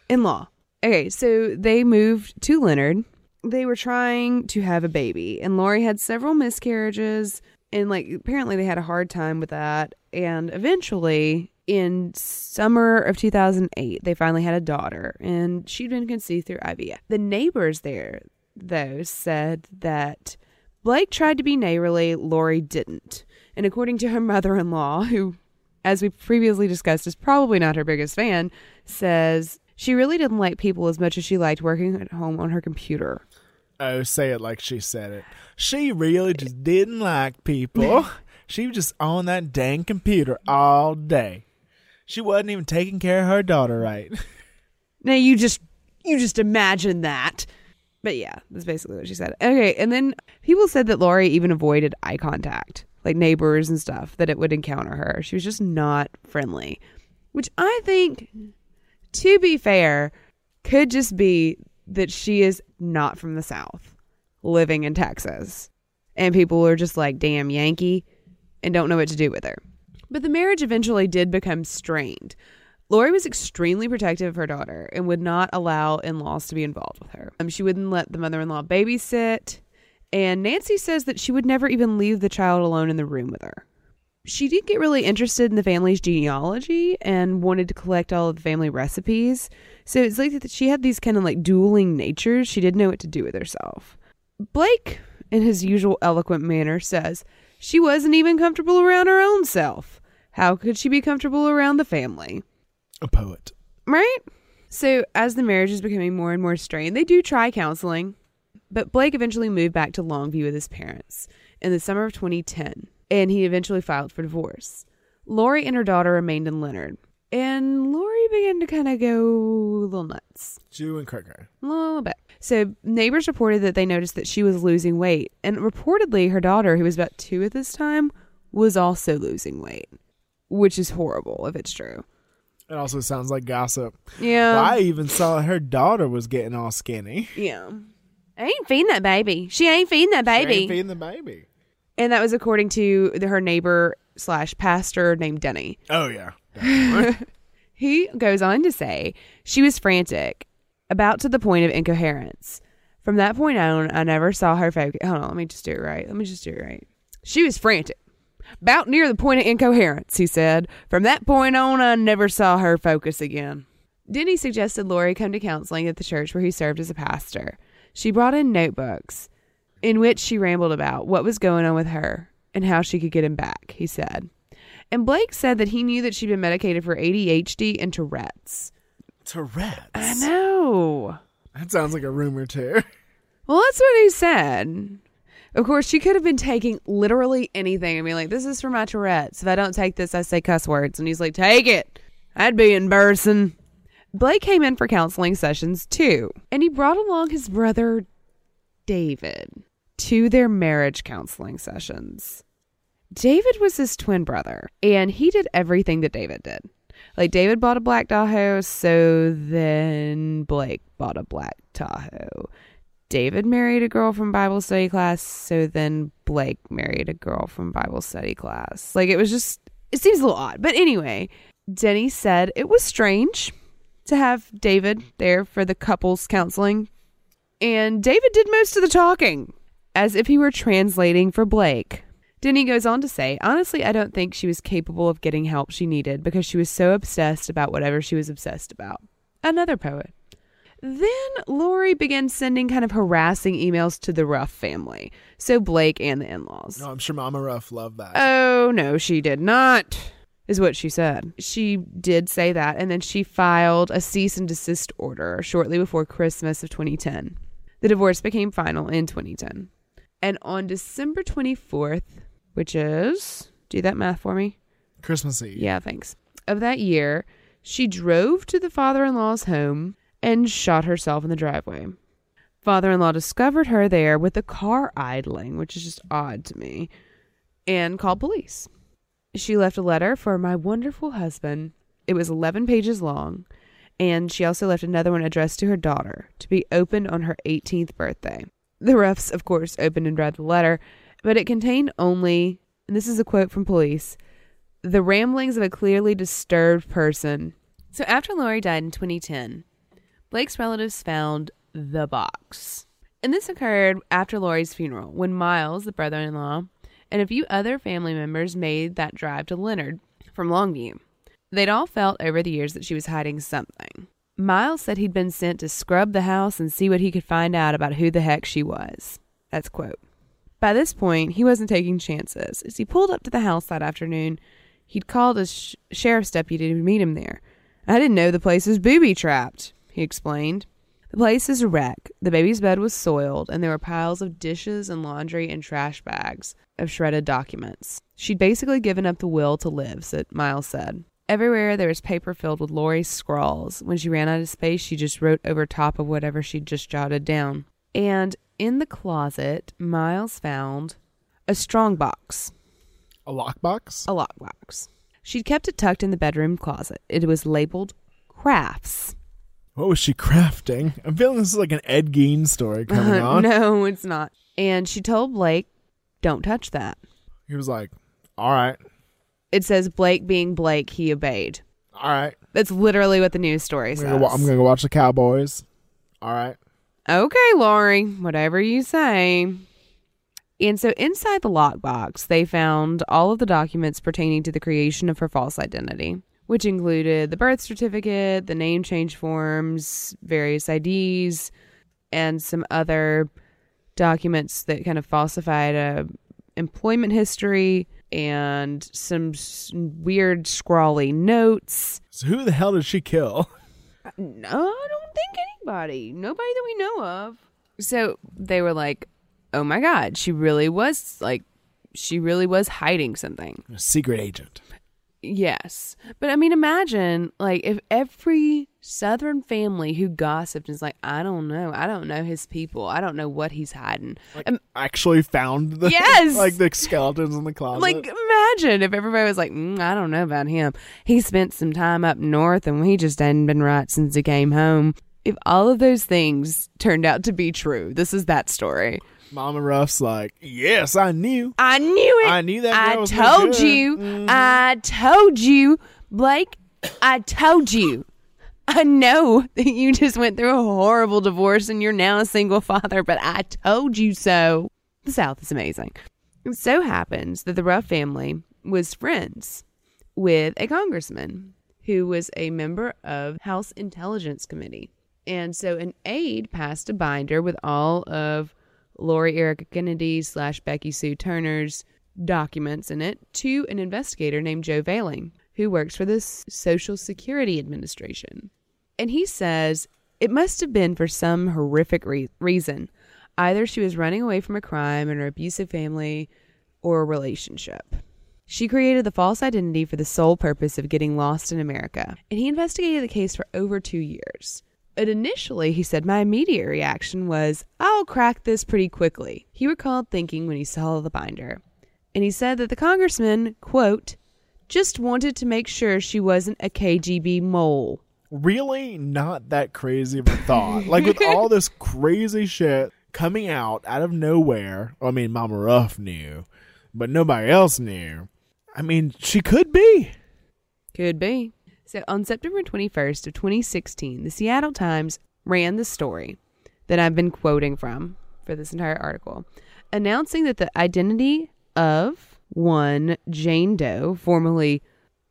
T: In law. Okay, so they moved to Leonard. They were trying to have a baby, and Lori had several miscarriages, and like apparently they had a hard time with that. And eventually, in summer of 2008, they finally had a daughter, and she'd been conceived through IVF. The neighbors there, though, said that Blake tried to be neighborly, Lori didn't. And according to her mother in law, who, as we previously discussed, is probably not her biggest fan, says she really didn't like people as much as she liked working at home on her computer.
S: Oh, say it like she said it. She really just didn't like people. she was just on that dang computer all day. She wasn't even taking care of her daughter right.
T: Now you just you just imagine that. But yeah, that's basically what she said. Okay, and then people said that Laurie even avoided eye contact, like neighbors and stuff, that it would encounter her. She was just not friendly. Which I think, to be fair, could just be that she is not from the South, living in Texas. And people are just like, damn Yankee, and don't know what to do with her. But the marriage eventually did become strained. Lori was extremely protective of her daughter and would not allow in laws to be involved with her. Um, she wouldn't let the mother in law babysit. And Nancy says that she would never even leave the child alone in the room with her. She did get really interested in the family's genealogy and wanted to collect all of the family recipes. So it's like that she had these kind of like dueling natures. She didn't know what to do with herself. Blake, in his usual eloquent manner, says she wasn't even comfortable around her own self. How could she be comfortable around the family?
S: A poet.
T: Right? So, as the marriage is becoming more and more strained, they do try counseling. But Blake eventually moved back to Longview with his parents in the summer of 2010, and he eventually filed for divorce. Lori and her daughter remained in Leonard, and Lori began to kind of go a little nuts.
S: Jew and cray.
T: A little bit. So, neighbors reported that they noticed that she was losing weight, and reportedly, her daughter, who was about two at this time, was also losing weight, which is horrible if it's true.
S: It also sounds like gossip.
T: Yeah.
S: Well, I even saw her daughter was getting all skinny.
T: Yeah. I ain't feeding that baby. She ain't feeding that baby.
S: She ain't feeding the baby.
T: And that was according to the, her neighbor slash pastor named Denny.
S: Oh yeah.
T: he goes on to say she was frantic, about to the point of incoherence. From that point on, I never saw her focus. Hold on, let me just do it right. Let me just do it right. She was frantic, about near the point of incoherence. He said. From that point on, I never saw her focus again. Denny suggested Lori come to counseling at the church where he served as a pastor. She brought in notebooks in which she rambled about what was going on with her and how she could get him back, he said. And Blake said that he knew that she'd been medicated for ADHD and Tourette's.
S: Tourette's?
T: I know.
S: That sounds like a rumor too.
T: Well, that's what he said. Of course, she could have been taking literally anything. I mean, like, this is for my Tourette's. If I don't take this, I say cuss words. And he's like, take it. I'd be embarrassing. Blake came in for counseling sessions too, and he brought along his brother David to their marriage counseling sessions. David was his twin brother, and he did everything that David did. Like David bought a black Tahoe, so then Blake bought a black Tahoe. David married a girl from Bible study class, so then Blake married a girl from Bible study class. Like it was just, it seems a little odd. But anyway, Denny said it was strange to have David there for the couples counseling. And David did most of the talking, as if he were translating for Blake. Denny goes on to say, honestly, I don't think she was capable of getting help she needed because she was so obsessed about whatever she was obsessed about. Another poet. Then Lori began sending kind of harassing emails to the Ruff family, so Blake and the in laws.
S: No, I'm sure Mama Ruff loved that.
T: Oh, no, she did not, is what she said. She did say that, and then she filed a cease and desist order shortly before Christmas of 2010. The divorce became final in 2010. And on December 24th, which is, do that math for me.
S: Christmas Eve.
T: Yeah, thanks. Of that year, she drove to the father in law's home and shot herself in the driveway. Father in law discovered her there with the car idling, which is just odd to me, and called police. She left a letter for my wonderful husband. It was 11 pages long, and she also left another one addressed to her daughter to be opened on her 18th birthday. The Ruffs, of course, opened and read the letter, but it contained only, and this is a quote from police, the ramblings of a clearly disturbed person. So after Lori died in 2010, Blake's relatives found the box. And this occurred after Lori's funeral when Miles, the brother in law, and a few other family members made that drive to Leonard from Longview. They'd all felt over the years that she was hiding something. Miles said he'd been sent to scrub the house and see what he could find out about who the heck she was. That's quote. By this point, he wasn't taking chances. As he pulled up to the house that afternoon, he'd called a sh- sheriff's deputy to meet him there. I didn't know the place was booby trapped, he explained. The place is a wreck. The baby's bed was soiled, and there were piles of dishes and laundry and trash bags of shredded documents. She'd basically given up the will to live, said Miles said. Everywhere there was paper filled with Lori's scrawls. When she ran out of space, she just wrote over top of whatever she'd just jotted down. And in the closet, Miles found a strong box.
S: A lockbox?
T: A lockbox. She'd kept it tucked in the bedroom closet. It was labeled crafts.
S: What was she crafting? I'm feeling this is like an Ed Gein story coming on.
T: no, it's not. And she told Blake, don't touch that.
S: He was like, all right,
T: It says Blake being Blake, he obeyed.
S: all right.
T: That's literally what the news story
S: I'm
T: says.
S: gonna, go, I'm gonna go watch the Cowboys. All right.
T: Okay, Lori, whatever you say. And so inside the lockbox, they found all of the documents pertaining to the creation of her false identity, which included the birth certificate, the name change forms, various IDs, and some other documents that kind of falsified a employment history and some s- weird scrawly notes.
S: So who the hell did she kill?
T: Uh, no, I don't think anybody. Nobody that we know of. So they were like, oh my God, she really was like, she really was hiding something.
S: A secret agent.
T: Yes. But I mean, imagine like if every Southern family who gossiped is like, I don't know. I don't know his people. I don't know what he's hiding. Um,
S: Actually found the
T: Yes!
S: like the skeletons in the closet.
T: like, imagine if everybody was like, mm, I don't know about him. He spent some time up north and he just hadn't been right since he came home. If all of those things turned out to be true, this is that story.
S: Mama Ruff's like, yes, I knew.
T: I knew it.
S: I knew that
T: I told you.
S: Mhm.
T: I told you, Blake. I told you. I know that you just went through a horrible divorce and you're now a single father, but I told you so. The South is amazing. It so happens that the Ruff family was friends with a congressman who was a member of House Intelligence Committee. And so an aide passed a binder with all of Lori Erica Kennedy slash Becky Sue Turner's documents in it to an investigator named Joe Velling, who works for the Social Security Administration. And he says it must have been for some horrific re- reason. Either she was running away from a crime in her abusive family or a relationship. She created the false identity for the sole purpose of getting lost in America, and he investigated the case for over two years. But initially, he said, my immediate reaction was, I'll crack this pretty quickly. He recalled thinking when he saw the binder. And he said that the congressman, quote, just wanted to make sure she wasn't a KGB mole.
S: really not that crazy of a thought. like with all this crazy shit coming out out of nowhere. I mean, Mama Ruff knew, but nobody else knew. I mean, she could be.
T: Could be. So on September 21st of 2016, the Seattle Times ran the story that I've been quoting from for this entire article, announcing that the identity of one Jane Doe, formerly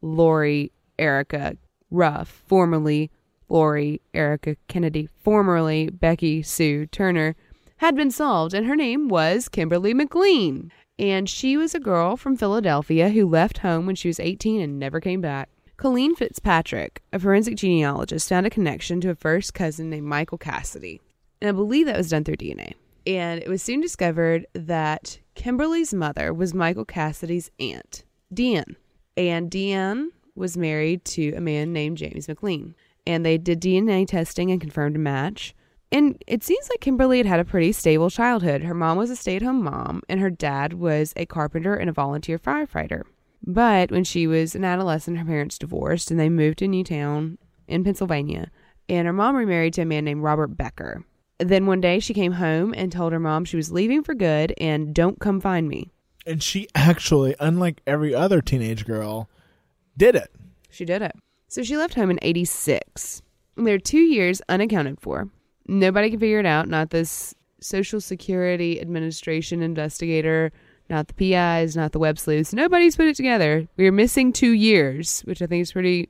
T: Lori Erica Ruff, formerly Lori Erica Kennedy, formerly Becky Sue Turner, had been solved, and her name was Kimberly McLean. And she was a girl from Philadelphia who left home when she was 18 and never came back. Colleen Fitzpatrick, a forensic genealogist, found a connection to a first cousin named Michael Cassidy. And I believe that was done through DNA. And it was soon discovered that Kimberly's mother was Michael Cassidy's aunt, Deanne. And Deanne was married to a man named James McLean. And they did DNA testing and confirmed a match. And it seems like Kimberly had had a pretty stable childhood. Her mom was a stay at home mom, and her dad was a carpenter and a volunteer firefighter. But when she was an adolescent, her parents divorced and they moved to Newtown in Pennsylvania. And her mom remarried to a man named Robert Becker. Then one day she came home and told her mom she was leaving for good and don't come find me.
S: And she actually, unlike every other teenage girl, did it.
T: She did it. So she left home in 86. There are two years unaccounted for. Nobody can figure it out, not this Social Security Administration investigator, not the PIs, not the web sleuths. Nobody's put it together. We are missing two years, which I think is pretty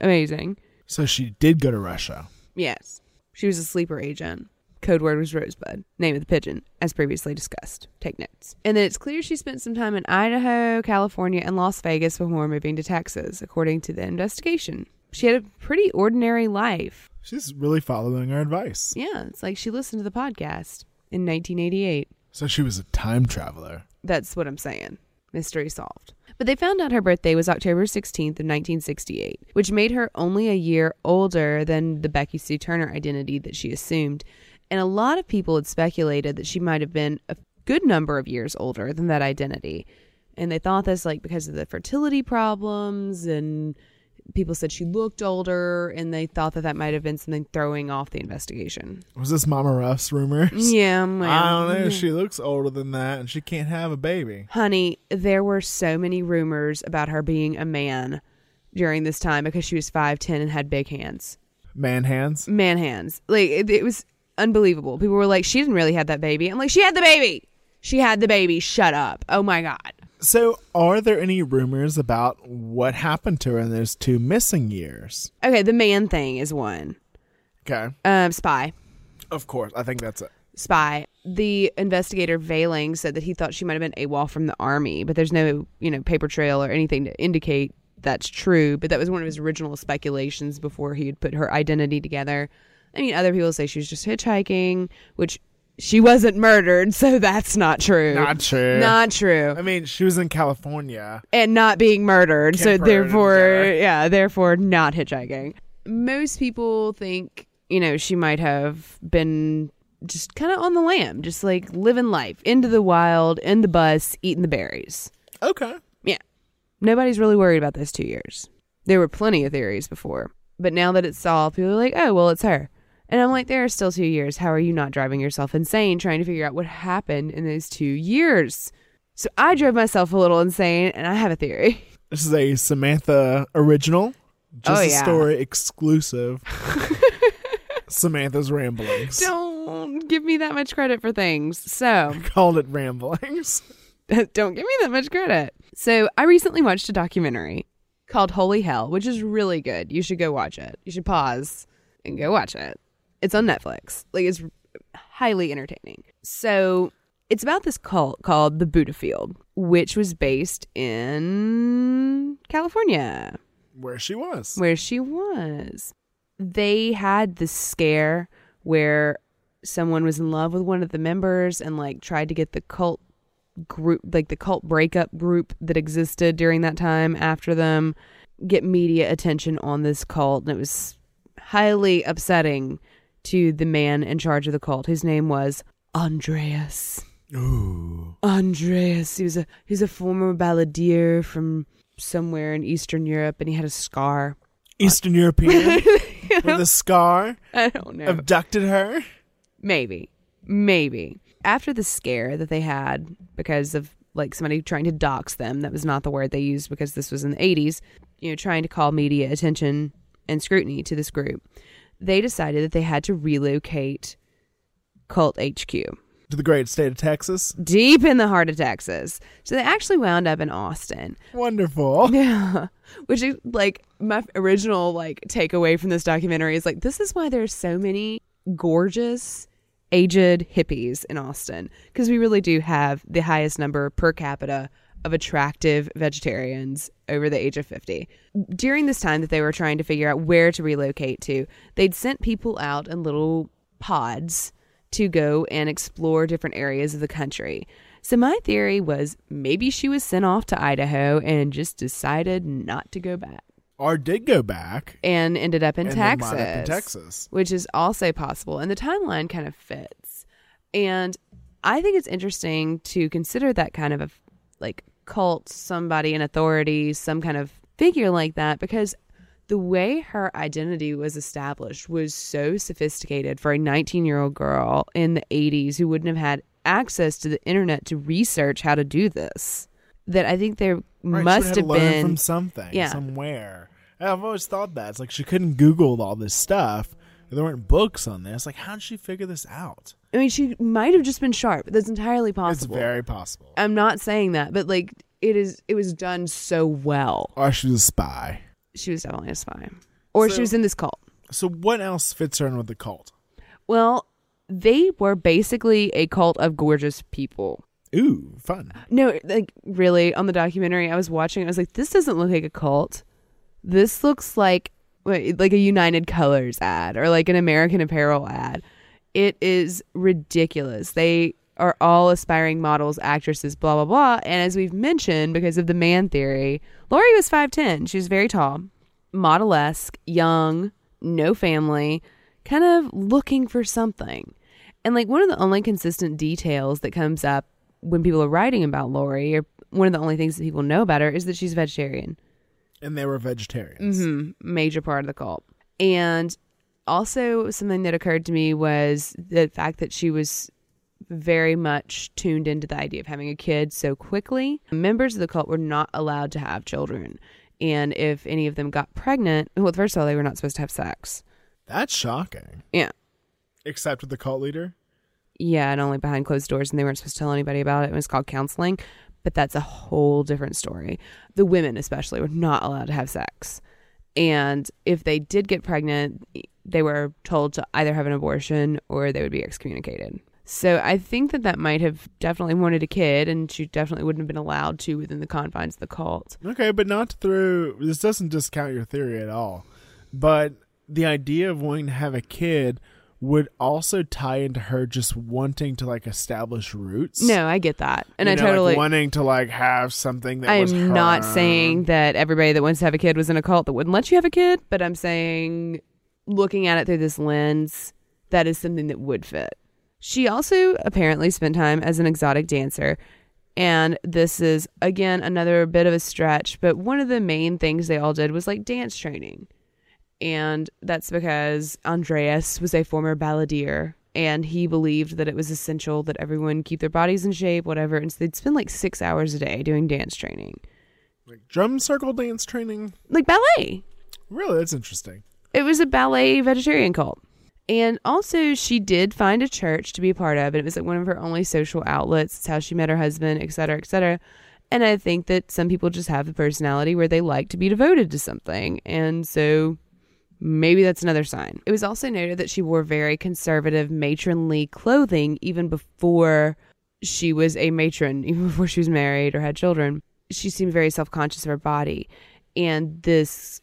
T: amazing.
S: So she did go to Russia.
T: Yes. She was a sleeper agent. Code word was Rosebud, name of the pigeon, as previously discussed. Take notes. And then it's clear she spent some time in Idaho, California, and Las Vegas before moving to Texas, according to the investigation. She had a pretty ordinary life.
S: She's really following our advice.
T: Yeah, it's like she listened to the podcast in 1988.
S: So she was a time traveler.
T: That's what I'm saying. Mystery solved. But they found out her birthday was October 16th of 1968, which made her only a year older than the Becky Sue Turner identity that she assumed. And a lot of people had speculated that she might have been a good number of years older than that identity. And they thought this like because of the fertility problems and people said she looked older and they thought that that might have been something throwing off the investigation.
S: Was this Mama Ruff's rumors?
T: Yeah,
S: I don't know. She looks older than that and she can't have a baby.
T: Honey, there were so many rumors about her being a man during this time because she was 5'10 and had big hands.
S: Man hands?
T: Man hands. Like, it, it was unbelievable. People were like, she didn't really have that baby. I'm like, she had the baby. She had the baby. Shut up. Oh my God.
S: So, are there any rumors about what happened to her in those two missing years?
T: Okay, the man thing is one.
S: Okay.
T: Um, spy.
S: Of course. I think that's it.
T: Spy. The investigator Velling said that he thought she might have been AWOL from the army, but there's no, you know, paper trail or anything to indicate that's true. But that was one of his original speculations before he had put her identity together. I mean, other people say she was just hitchhiking, which she wasn't murdered, so that's not true.
S: Not true.
T: Not true.
S: I mean, she was in California.
T: and not being murdered.
S: Can't
T: so therefore, yeah, therefore not hitchhiking. Most people think, you know, she might have been just kind of on the lam, just like living life into the wild, in the bus, eating the berries.
S: Okay.
T: Yeah. Nobody's really worried about those two years. There were plenty of theories before, but now that it's solved, people are like, oh, well, it's her. And I'm like, there are still two years. How are you not driving yourself insane trying to figure out what happened in those two years? So I drove myself a little insane, and I have a theory.
S: This is a Samantha original. Oh, just
T: Oh,
S: a
T: yeah.
S: story exclusive. Samantha's ramblings.
T: Don't give me that much credit for things. So,
S: Called it ramblings.
T: don't give me that much credit. So, I recently watched a documentary called Holy Hell, which is really good. You should go watch it. You should pause and go watch it. It's on Netflix. Like, it's highly entertaining. So, it's about this cult called the Buddha Field, which was based in California.
S: Where she was.
T: where she was. They had this scare where someone was in love with one of the members and like tried to get the cult group like the cult breakup group that existed during that time after them get media attention on this cult and it was highly upsetting to the man in charge of the cult his name was Andreas
S: Ooh.
T: Andreas. He was a he was a former balladeer from somewhere in Eastern Europe, and he had a scar.
S: Eastern European with a scar
T: I don't know.
S: abducted her.
T: Maybe, Maybe. After the scare that they had because of like somebody trying to dox them, that was not the word they used because this was in the 80s, you know, trying to call media attention and scrutiny to this group, they decided that they had to relocate Cult HQ
S: To the great state of Texas.
T: deep in the heart of Texas. So they actually wound up in Austin.
S: Wonderful.
T: Yeah. Which is like my original like takeaway from this documentary is like this is why there's so many gorgeous aged hippies in Austin because we really do have the highest number per capita of attractive vegetarians over the age of 50. During this time that they were trying to figure out where to relocate to, they'd sent people out in little pods to go and explore different areas of the country. So my theory was maybe she was sent off to Idaho and just decided not to go back
S: Or did go back.
T: and ended up in
S: And
T: Texas.
S: up in Texas.
T: Which is also possible. And the timeline kind of fits. And I think it's interesting to consider that kind of a like cult, somebody in authority, some kind of figure like that, because the way her identity was established was so sophisticated for a 19 year old girl in the 80s who wouldn't have had access to the internet to research how to do this. That I think there
S: Right,
T: must have been
S: from something,
T: yeah,
S: somewhere. I've always thought that it's like she couldn't Google all this stuff. There weren't books on this. Like, how did she figure this out?
T: I mean, she might have just been sharp. That's entirely possible.
S: It's very possible.
T: I'm not saying that, but like it is. It was done so well.
S: Or she was a spy.
T: She was definitely a spy, or
S: So-
T: she was in this cult.
S: So what else fits her in with the cult?
T: Well, they were basically a cult of gorgeous people.
S: Ooh, fun.
T: No, like really, on the documentary I was watching, I was like, this doesn't look like a cult. This looks like like a United Colors ad or like an American Apparel ad. It is ridiculous. They are all aspiring models, actresses, blah blah blah. And as we've mentioned, because of the man theory, Lori was five ten. She was very tall, model esque, young, no family, kind of looking for something. And like one of the only consistent details that comes up when people are writing about Lori, or one of the only things that people know about her, is that she's a vegetarian.
S: And they were vegetarians.
T: hmm Major part of the cult. And also, something that occurred to me was the fact that she was very much tuned into the idea of having a kid so quickly. Members of the cult were not allowed to have children. And if any of them got pregnant, well, first of all, they were not supposed to have sex.
S: That's shocking.
T: Yeah.
S: Except with the cult leader.
T: Yeah, and only behind closed doors, and they weren't supposed to tell anybody about it. It was called counseling, but that's a whole different story. The women, especially, were not allowed to have sex. And if they did get pregnant, they were told to either have an abortion or they would be excommunicated. So I think that that might have definitely wanted a kid, and she definitely wouldn't have been allowed to within the confines of the cult.
S: Okay, but not through. This doesn't discount your theory at all. But the idea of wanting to have a kid would also tie into her just wanting to like establish roots.
T: No, I get that, and
S: You
T: I
S: know, like,
T: totally
S: wanting to like have something that
T: I'm not saying that everybody that wants to have a kid was in a cult that wouldn't let you have a kid, but I'm saying looking at it through this lens, that is something that would fit. She also apparently spent time as an exotic dancer. And this is, again, another bit of a stretch, but one of the main things they all did was like dance training. And that's because Andreas was a former balladeer and he believed that it was essential that everyone keep their bodies in shape, whatever. And so they'd spend like six hours a day doing dance training,
S: Like drum circle dance training.
T: like ballet.
S: Really, that's interesting.
T: It was a ballet vegetarian cult. And also, she did find a church to be a part of. And it was like one of her only social outlets. It's how she met her husband, et cetera, et cetera. And I think that some people just have the personality where they like to be devoted to something. And so maybe that's another sign. It was also noted that she wore very conservative, matronly clothing even before she was a matron, even before she was married or had children. She seemed very self conscious of her body. And this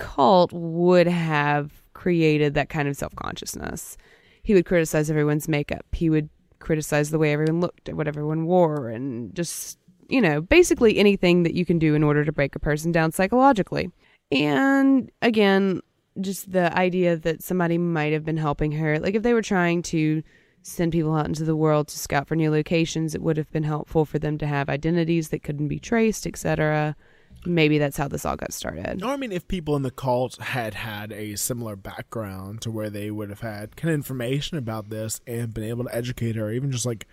T: cult would have created that kind of self consciousness. He would criticize everyone's makeup. He would criticize the way everyone looked at what everyone wore and just, you know, basically anything that you can do in order to break a person down psychologically. And again, just the idea that somebody might have been helping her. Like if they were trying to send people out into the world to scout for new locations, it would have been helpful for them to have identities that couldn't be traced, etc. maybe that's how this all got started.
S: Or I mean, if people in the cult had had a similar background to where they would have had kind of information about this and been able to educate her, even just like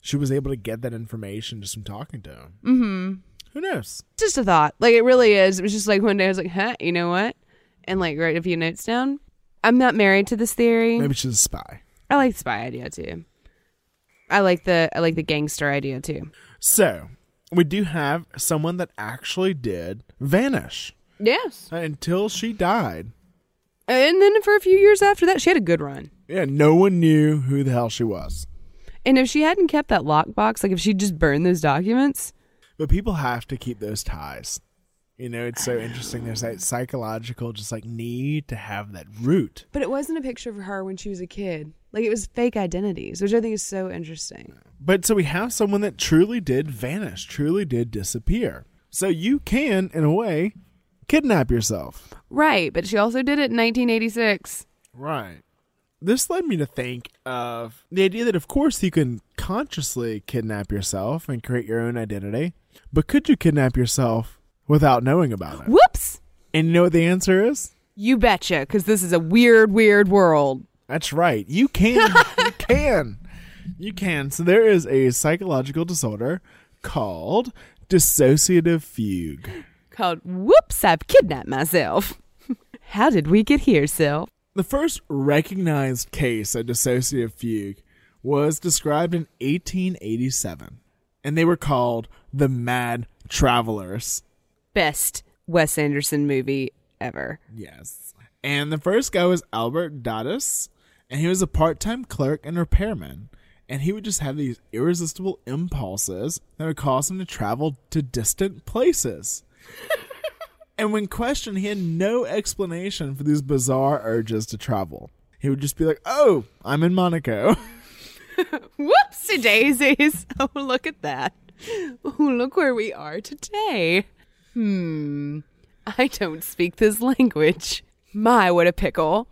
S: she was able to get that information just from talking to him.
T: Mm-hmm.
S: Who knows?
T: Just a thought. Like it really is. It was just like one day I was like, huh, you know what? And like write a few notes down. I'm not married to this theory.
S: Maybe she's a spy.
T: I like the spy idea too. I like the I like the gangster idea too.
S: So we do have someone that actually did vanish
T: Yes.
S: until she died.
T: And then for a few years after that, she had a good run.
S: Yeah, no one knew who the hell she was.
T: And if she hadn't kept that lockbox, like if she just burned those documents,
S: But people have to keep those ties. You know, it's so interesting. There's that um, psychological, just like need to have that root.
T: but it wasn't a picture of her when she was a kid. Like it was fake identities, which I think is so interesting.
S: But so we have someone that truly did vanish, truly did disappear. So you can, in a way, kidnap yourself.
T: Right, but she also did it in 1986.
S: Right. This led me to think of the idea that, of course, you can consciously kidnap yourself and create your own identity, but could you kidnap yourself without knowing about it?
T: Whoops!
S: And you know what the answer is?
T: You betcha, because this is a weird, weird world.
S: That's right. You can. you can. You can. So there is a psychological disorder called dissociative fugue.
T: Called Whoops, I've kidnapped myself. How did we get here, Sil?
S: The first recognized case of dissociative fugue was described in 1887, and they were called the Mad Travelers.
T: Best Wes Anderson movie ever.
S: Yes. And the first guy was Albert Dadas, and he was a part time clerk and repairman. And he would just have these irresistible impulses that would cause him to travel to distant places. and when questioned, he had no explanation for these bizarre urges to travel. He would just be like, Oh, I'm in Monaco.
T: Whoopsie daisies. Oh, look at that. Oh, look where we are today. Hmm. I don't speak this language. My, what a pickle.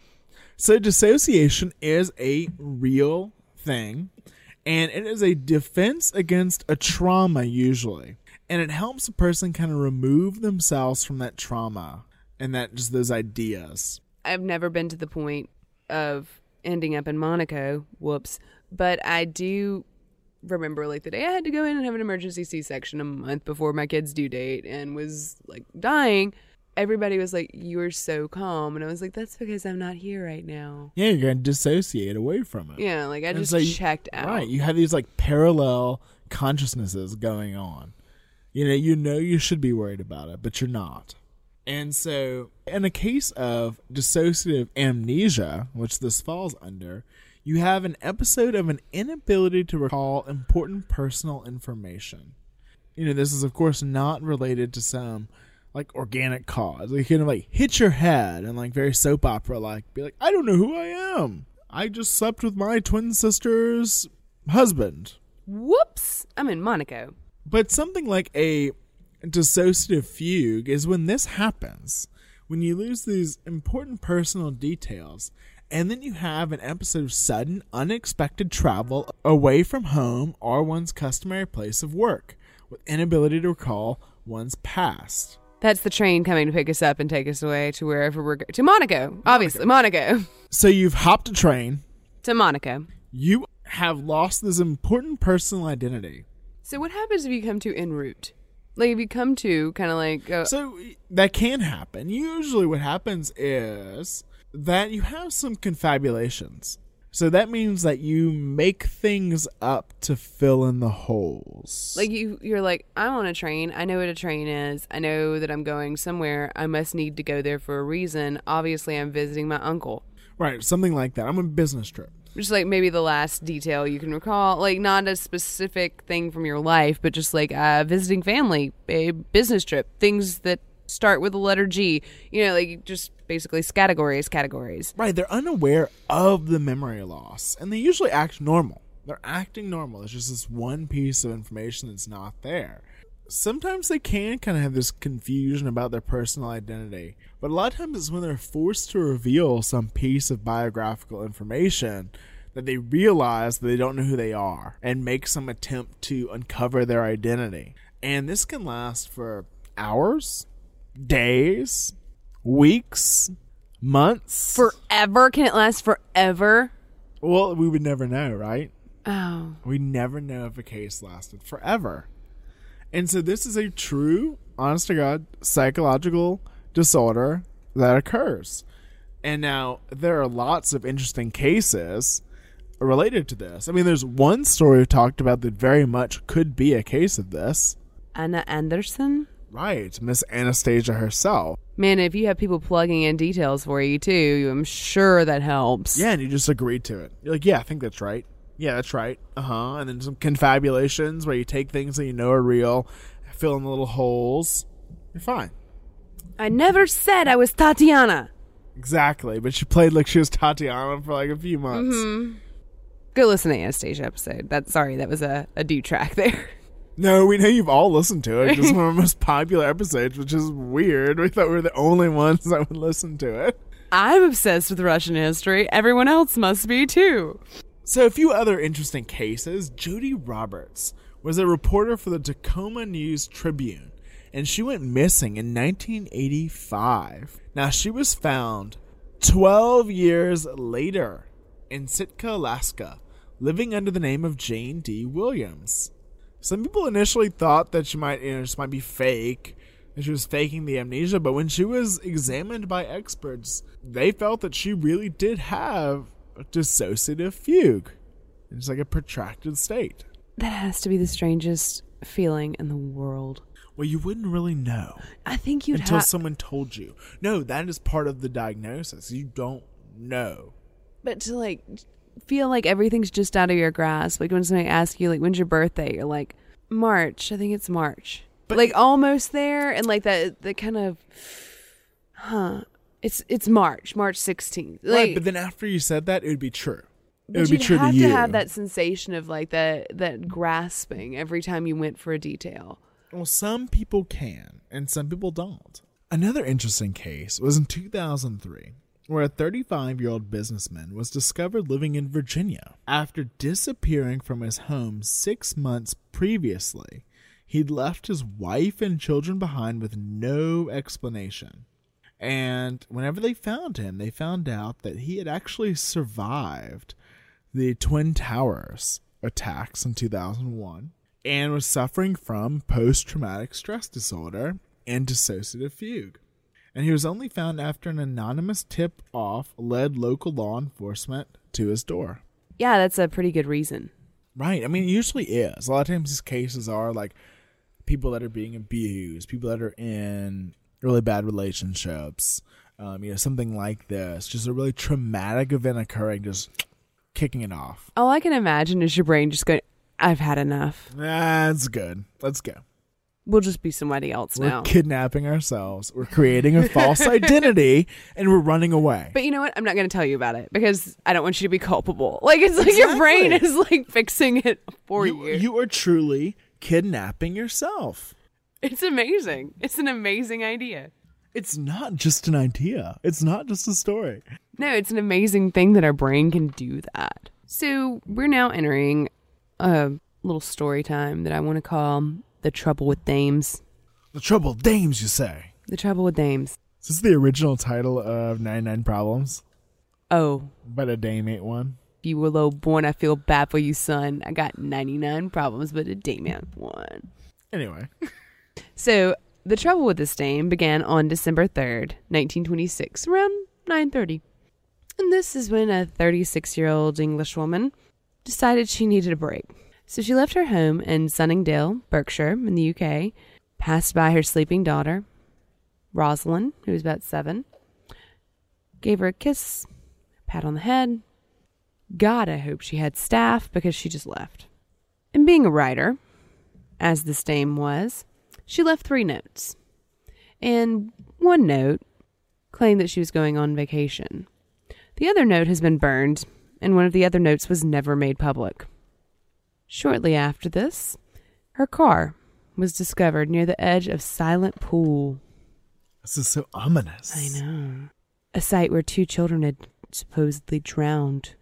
S: So, dissociation is a real thing, and it is a defense against a trauma, usually. And it helps a person kind of remove themselves from that trauma and that just those ideas.
T: I've never been to the point of ending up in Monaco. Whoops. But I do remember like the day I had to go in and have an emergency C section a month before my kid's due date and was like dying. Everybody was like, You are so calm. And I was like, That's because I'm not here right now.
S: Yeah, you're going to dissociate away from it.
T: Yeah, like I
S: And
T: just checked out.
S: Right. You have these like parallel consciousnesses going on. You know, you know you should be worried about it, but you're not. And so, in a case of dissociative amnesia, which this falls under, you have an episode of an inability to recall important personal information. You know, this is, of course, not related to some like organic cause. Like, you kind of like hit your head and like very soap opera like, be like, I don't know who I am. I just slept with my twin sister's husband.
T: Whoops. I'm in Monaco.
S: But something like a dissociative fugue is when this happens, when you lose these important personal details, and then you have an episode of sudden, unexpected travel away from home or one's customary place of work, with inability to recall one's past.
T: That's the train coming to pick us up and take us away to wherever we're going. To Monaco. Obviously, Monaco.
S: So you've hopped a train,
T: to Monaco.
S: you have lost this important personal identity.
T: So what happens if you come to en route? Like if you come to kind of like uh,
S: So that can happen. Usually, what happens is that you have some confabulations. So that means that you make things up to fill in the holes.
T: like you you're like I'm on a train. I know what a train is. I know that I'm going somewhere. I must need to go there for a reason. Obviously, I'm visiting my uncle.
S: right, something like that. I'm on a business trip.
T: Just like maybe the last detail you can recall, like not a specific thing from your life, but just like uh, visiting family, a business trip, things that start with the letter G. You know, like just basically categories, categories.
S: Right, they're unaware of the memory loss, and they usually act normal. They're acting normal. It's just this one piece of information that's not there. Sometimes they can kind of have this confusion about their personal identity, but a lot of times it's when they're forced to reveal some piece of biographical information that they realize that they don't know who they are and make some attempt to uncover their identity. And this can last for hours, days, weeks, months.
T: Forever? Can it last forever?
S: Well, we would never know, right?
T: Oh.
S: We never know if a case lasted forever. And so this is a true, honest to God, psychological disorder that occurs. And now there are lots of interesting cases related to this. I mean, there's one story we talked about that very much could be a case of this.
T: Anna Anderson?
S: Right, Miss Anastasia herself.
T: Man, if you have people plugging in details for you too, I'm sure that helps.
S: Yeah, and you just agreed to it. You're like, yeah, I think that's right. Yeah, that's right. Uh huh. And then some confabulations where you take things that you know are real, fill in the little holes. You're fine.
T: I never said I was Tatiana.
S: Exactly, but she played like she was Tatiana for like a few months.
T: Mm-hmm. Go listen to the Anastasia episode. That sorry, that was a, a do track there.
S: No, we know you've all listened to it. It's one of our most popular episodes, which is weird. We thought we were the only ones that would listen to it.
T: I'm obsessed with Russian history. Everyone else must be too.
S: So, a few other interesting cases. Jody Roberts was a reporter for the Tacoma News Tribune, and she went missing in 1985. Now, she was found 12 years later in Sitka, Alaska, living under the name of Jane D. Williams. Some people initially thought that she might, you know, just might be fake, and she was faking the amnesia. But when she was examined by experts, they felt that she really did have a dissociative fugue. It's like a protracted state.
T: That has to be the strangest feeling in the world.
S: Well, you wouldn't really know.
T: I think you'd
S: until
T: ha-
S: someone told you. No, that is part of the diagnosis. You don't know.
T: But to like feel like everything's just out of your grasp. Like when somebody asks you, like, when's your birthday? You're like, March. I think it's March. But like almost there, and like that, the kind of, huh? It's it's March, March sixteenth. Like,
S: right, but then after you said that, it would be true. It would be true
T: have
S: to you.
T: have that sensation of like that that grasping every time you went for a detail.
S: Well, some people can, and some people don't. Another interesting case was in 2003, where a 35 year old businessman was discovered living in Virginia. After disappearing from his home six months previously, he'd left his wife and children behind with no explanation. And whenever they found him, they found out that he had actually survived the Twin Towers attacks in 2001 and was suffering from post traumatic stress disorder and dissociative fugue. And he was only found after an anonymous tip off led local law enforcement to his door.
T: Yeah, that's a pretty good reason.
S: Right. I mean, it usually is. A lot of times these cases are like people that are being abused, people that are in really bad relationships, um, you know, something like this. Just a really traumatic event occurring, just kicking it off.
T: All I can imagine is your brain just going, I've had enough.
S: That's good. Let's go.
T: We'll just be somebody else
S: We're
T: now.
S: kidnapping ourselves. We're creating a false identity and we're running away.
T: But you know what? I'm not going to tell you about it because I don't want you to be culpable. Like it's like your brain is like fixing it for you.
S: You, you are truly kidnapping yourself.
T: It's amazing. It's an amazing idea.
S: It's not just an idea. It's not just a story.
T: No, it's an amazing thing that our brain can do that. So we're now entering a little story time that I want to call The Trouble with Dames.
S: The Trouble with Dames, you say?
T: The Trouble with Dames.
S: This is this the original title of 99 Problems?
T: Oh.
S: But a dame ain't one?
T: You were low born, I feel bad for you, son. I got 99 problems, but a dame ain't one.
S: Anyway.
T: so the trouble with this dame began on December 3rd, 1926, around 9.30. And this is when a 36-year-old Englishwoman decided she needed a break. So she left her home in Sunningdale, Berkshire, in the UK, passed by her sleeping daughter, Rosalind, who was about seven, gave her a kiss, a pat on the head. God, I hope she had staff because she just left. And being a writer, as this dame was, she left three notes. And one note claimed that she was going on vacation. The other note has been burned, and one of the other notes was never made public. Shortly after this, her car was discovered near the edge of Silent Pool.
S: This is so ominous.
T: I know. A site where two children had supposedly drowned.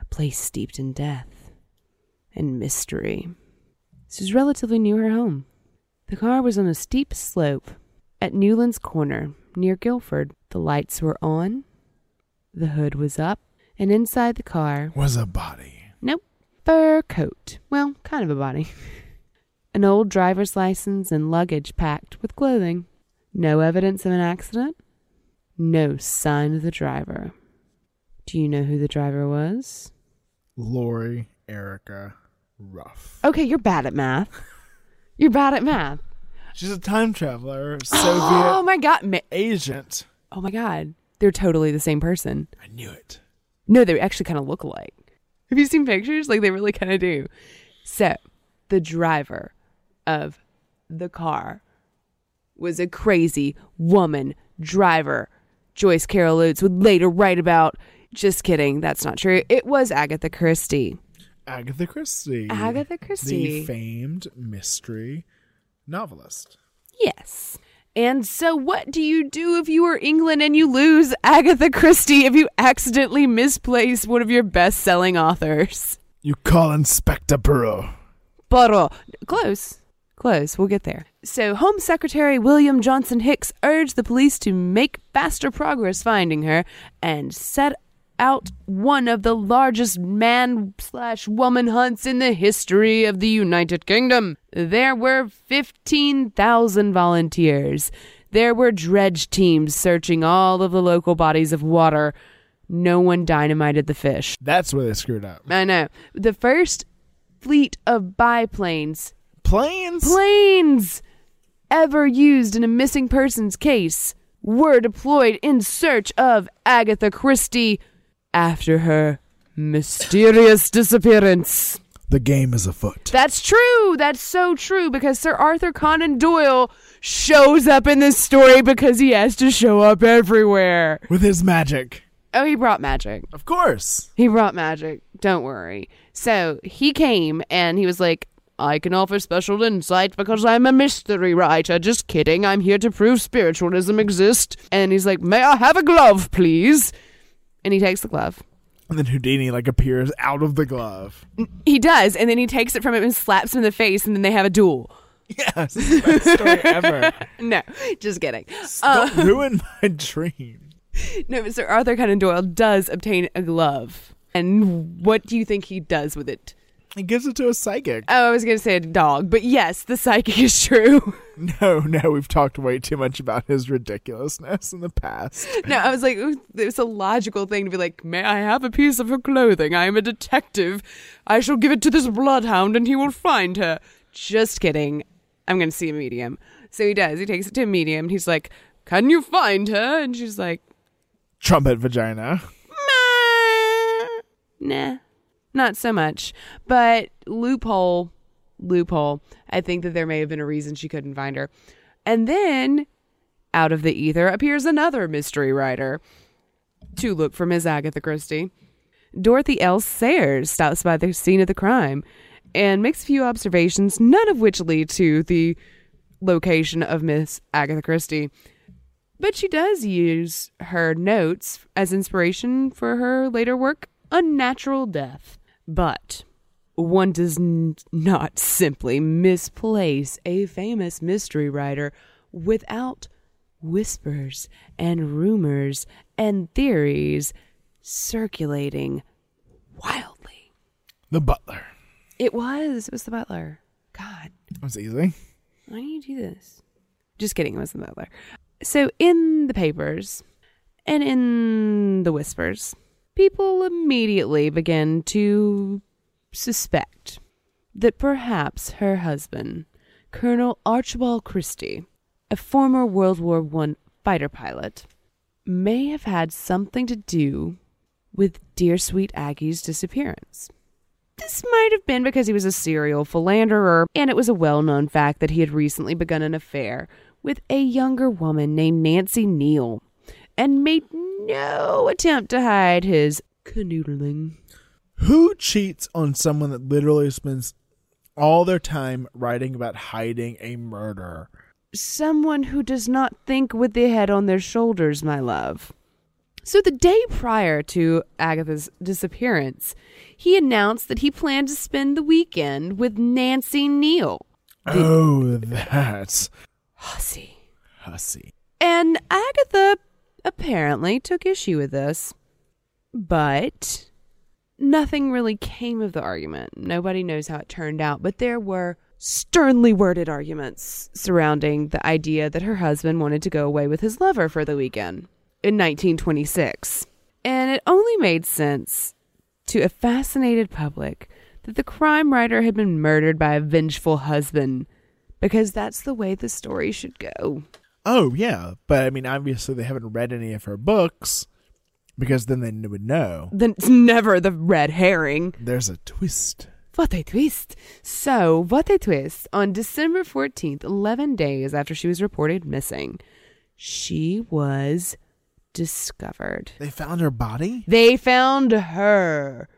T: A place steeped in death and mystery. This was relatively near her home. The car was on a steep slope at Newlands Corner near Guildford. The lights were on, the hood was up, and inside the car
S: Was a body.
T: Nope. Fur coat. Well, kind of a body. An old driver's license and luggage packed with clothing. No evidence of an accident. No sign of the driver. Do you know who the driver was?
S: Lori Erica Ruff.
T: Okay, you're bad at math. You're bad at math.
S: She's a time traveler, Soviet
T: Oh my god. Ma-
S: agent.
T: oh my god. They're totally the same person.
S: I knew it.
T: No, they actually kind of look alike. Have you seen pictures? Like they really kind of do. So, the driver of the car was a crazy woman driver. Joyce Carol Oates would later write about. Just kidding. That's not true. It was Agatha Christie.
S: Agatha Christie.
T: Agatha Christie.
S: The famed mystery novelist.
T: Yes. And so, what do you do if you are England and you lose Agatha Christie if you accidentally misplace one of your best selling authors?
S: You call Inspector Burrow.
T: Burrow. Close. Close. We'll get there. So, Home Secretary William Joynson-Hicks urged the police to make faster progress finding her and set out one of the largest man slash woman hunts in the history of the United Kingdom. There were 15,000 volunteers. There were dredge teams searching all of the local bodies of water. No one dynamited the fish.
S: That's where they screwed up.
T: I know. The first fleet of biplanes,
S: Planes?
T: planes ever used in a missing persons case were deployed in search of Agatha Christie after her mysterious disappearance.
S: The game is afoot.
T: That's true. That's so true because Sir Arthur Conan Doyle shows up in this story because he has to show up everywhere.
S: With his magic.
T: Oh, he brought magic.
S: Of course.
T: He brought magic. Don't worry. So he came and he was like, I can offer special insight because I'm a mystery writer. Just kidding. I'm here to prove spiritualism exists. And he's like, May I have a glove, please? And he takes the glove.
S: And then Houdini like appears out of the glove.
T: He does. And then he takes it from him and slaps him in the face. And then they have a duel.
S: Yes, this is the best story ever.
T: No, just kidding. Uh,
S: Don't ruin my dream.
T: no, but Sir Arthur Conan Doyle does obtain a glove. And what do you think he does with it?
S: He gives it to a psychic.
T: Oh, I was going to say a dog, but yes, the psychic is true.
S: No, no, we've talked way too much about his ridiculousness in the past.
T: no, I was like, it's a logical thing to be like, may I have a piece of her clothing? I am a detective. I shall give it to this bloodhound and he will find her. Just kidding. I'm going to see a medium. So he does. He takes it to a medium. And he's like, can you find her? And she's like,
S: Trumpet vagina.
T: nah, not so much. But loophole, loophole. I think that there may have been a reason she couldn't find her. And then out of the ether appears another mystery writer to look for Miss Agatha Christie. Dorothy L. Sayers stops by the scene of the crime and makes a few observations, none of which lead to the location of Miss Agatha Christie. But she does use her notes as inspiration for her later work, Unnatural Death. But one does n- not simply misplace a famous mystery writer without whispers and rumors and theories circulating wildly.
S: The butler.
T: It was. It was the butler. God.
S: That was easy.
T: Why do you do this? Just kidding. It was the butler. So, in the papers and in the whispers, people immediately begin to suspect that perhaps her husband, Colonel Archibald Christie, a former World War I fighter pilot, may have had something to do with Dear Sweet Aggie's disappearance. This might have been because he was a serial philanderer, and it was a well known fact that he had recently begun an affair with a younger woman named Nancy Neele and made no attempt to hide his canoodling.
S: Who cheats on someone that literally spends all their time writing about hiding a murder?
T: Someone who does not think with the head on their shoulders, my love. So, the day prior to Agatha's disappearance, he announced that he planned to spend the weekend with Nancy Neele.
S: oh, that's
T: Hussy.
S: hussy.
T: And Agatha apparently took issue with this, but nothing really came of the argument. Nobody knows how it turned out, but there were sternly worded arguments surrounding the idea that her husband wanted to go away with his lover for the weekend in 1926. And it only made sense to a fascinated public that the crime writer had been murdered by a vengeful husband because that's the way the story should go.
S: Oh yeah, but I mean, obviously they haven't read any of her books because then they would know.
T: Then it's never the red herring.
S: There's a twist.
T: What a twist. So, what a twist. On December 14th, 11 days after she was reported missing, she was discovered.
S: They found her body?
T: They found her.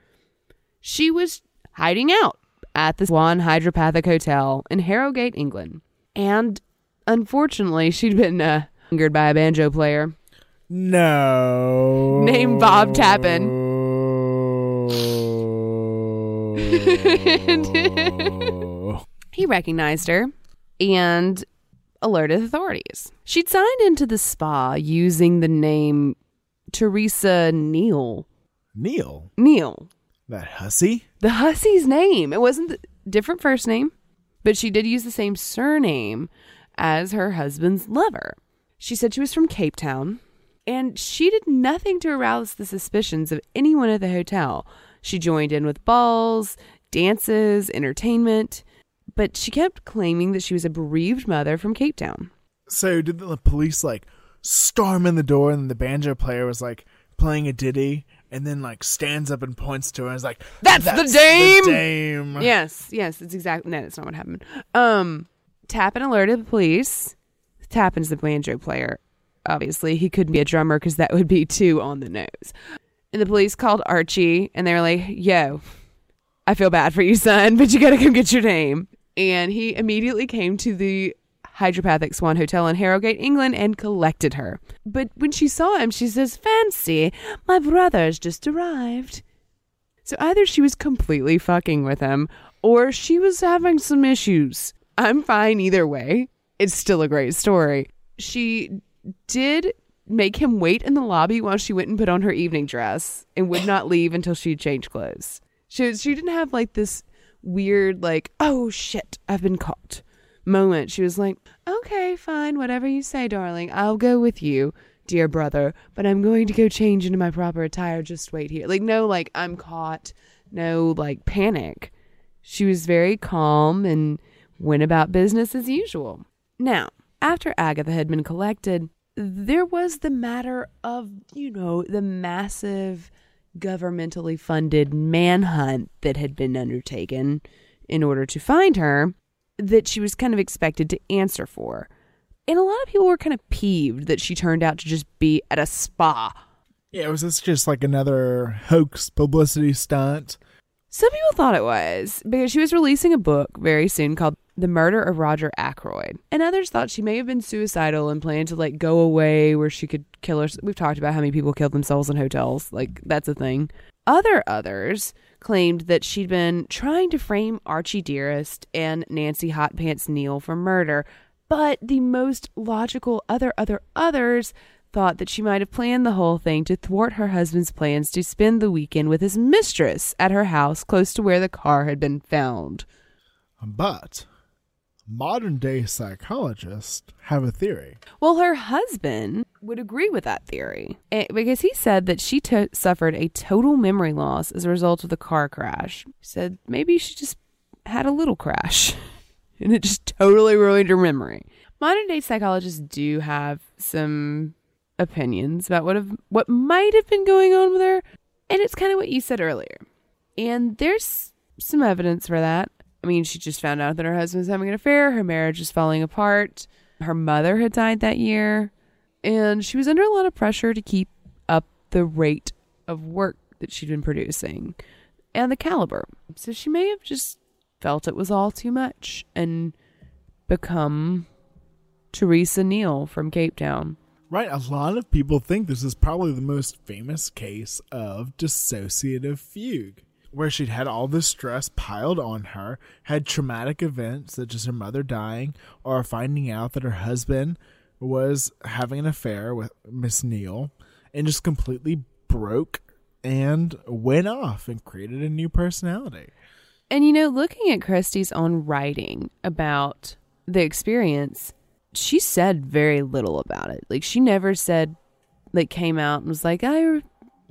T: She was hiding out at the Swan Hydropathic Hotel in Harrogate, England. And unfortunately, she'd been uh, hungered by a banjo player
S: No.
T: named Bob Tappin. he recognized her and alerted authorities. She'd signed into the spa using the name Teresa Neele.
S: Neil.
T: Neal.
S: That hussy?
T: The hussy's name. It wasn't the different first name, but she did use the same surname as her husband's lover. She said she was from Cape Town, and she did nothing to arouse the suspicions of anyone at the hotel. She joined in with balls, dances, entertainment, but she kept claiming that she was a bereaved mother from Cape Town.
S: So did the police like storm in the door and the banjo player was like playing a ditty and then like stands up and points to her and is like
T: That's, the dame.
S: dame.
T: Yes, yes, it's exactly no, that's not what happened. Um, Tappin alerted the police. Tappin's the banjo player. Obviously, he couldn't be a drummer because that would be too on the nose. And the police called Archie, and they were like, "Yo, I feel bad for you, son, but you gotta come get your name." And he immediately came to the Hydropathic Swan Hotel in Harrogate, England, and collected her. But when she saw him, she says, "Fancy, my brother's just arrived." So either she was completely fucking with him or she was having some issues. I'm fine either way. It's still a great story. She did make him wait in the lobby while she went and put on her evening dress and would not leave until she changed clothes. She she didn't have like this weird like, "Oh shit, I've been caught." moment. She was like, "Okay, fine, whatever you say, darling. I'll go with you." Dear brother, but I'm going to go change into my proper attire. Just wait here. Like, no, like, I'm caught. No, like, panic. She was very calm and went about business as usual. Now, after Agatha had been collected, there was the matter of, you know, the massive governmentally funded manhunt that had been undertaken in order to find her that she was kind of expected to answer for. And a lot of people were kind of peeved that she turned out to just be at a spa.
S: Yeah, was this just like another hoax publicity stunt?
T: Some people thought it was because she was releasing a book very soon called The Murder of Roger Ackroyd. And others thought she may have been suicidal and planned to like go away where she could kill her. We've talked about how many people killed themselves in hotels. Like that's a thing. Other others claimed that she'd been trying to frame Archie Dearest and Nancy Hot Pants Neele for murder. But the most logical other other others thought that she might have planned the whole thing to thwart her husband's plans to spend the weekend with his mistress at her house close to where the car had been found.
S: But modern day psychologists have a theory.
T: Well, her husband would agree with that theory eh, because he said that she to- suffered a total memory loss as a result of the car crash. He said maybe she just had a little crash and it just totally ruined her memory. Modern day psychologists do have some opinions about what have what might have been going on with her, and it's kind of what you said earlier. And there's some evidence for that. I mean, she just found out that her husband's having an affair, her marriage is falling apart, her mother had died that year, and she was under a lot of pressure to keep up the rate of work that she'd been producing and the caliber. So she may have just felt it was all too much and become Teresa Neele from Cape Town.
S: Right, a lot of people think this is probably the most famous case of dissociative fugue. Where she'd had all this stress piled on her, had traumatic events such as her mother dying or finding out that her husband was having an affair with Miss Neele, and just completely broke and went off and created a new personality.
T: And you know, looking at Christie's own writing about the experience, she said very little about it. Like she never said, like came out and was like, I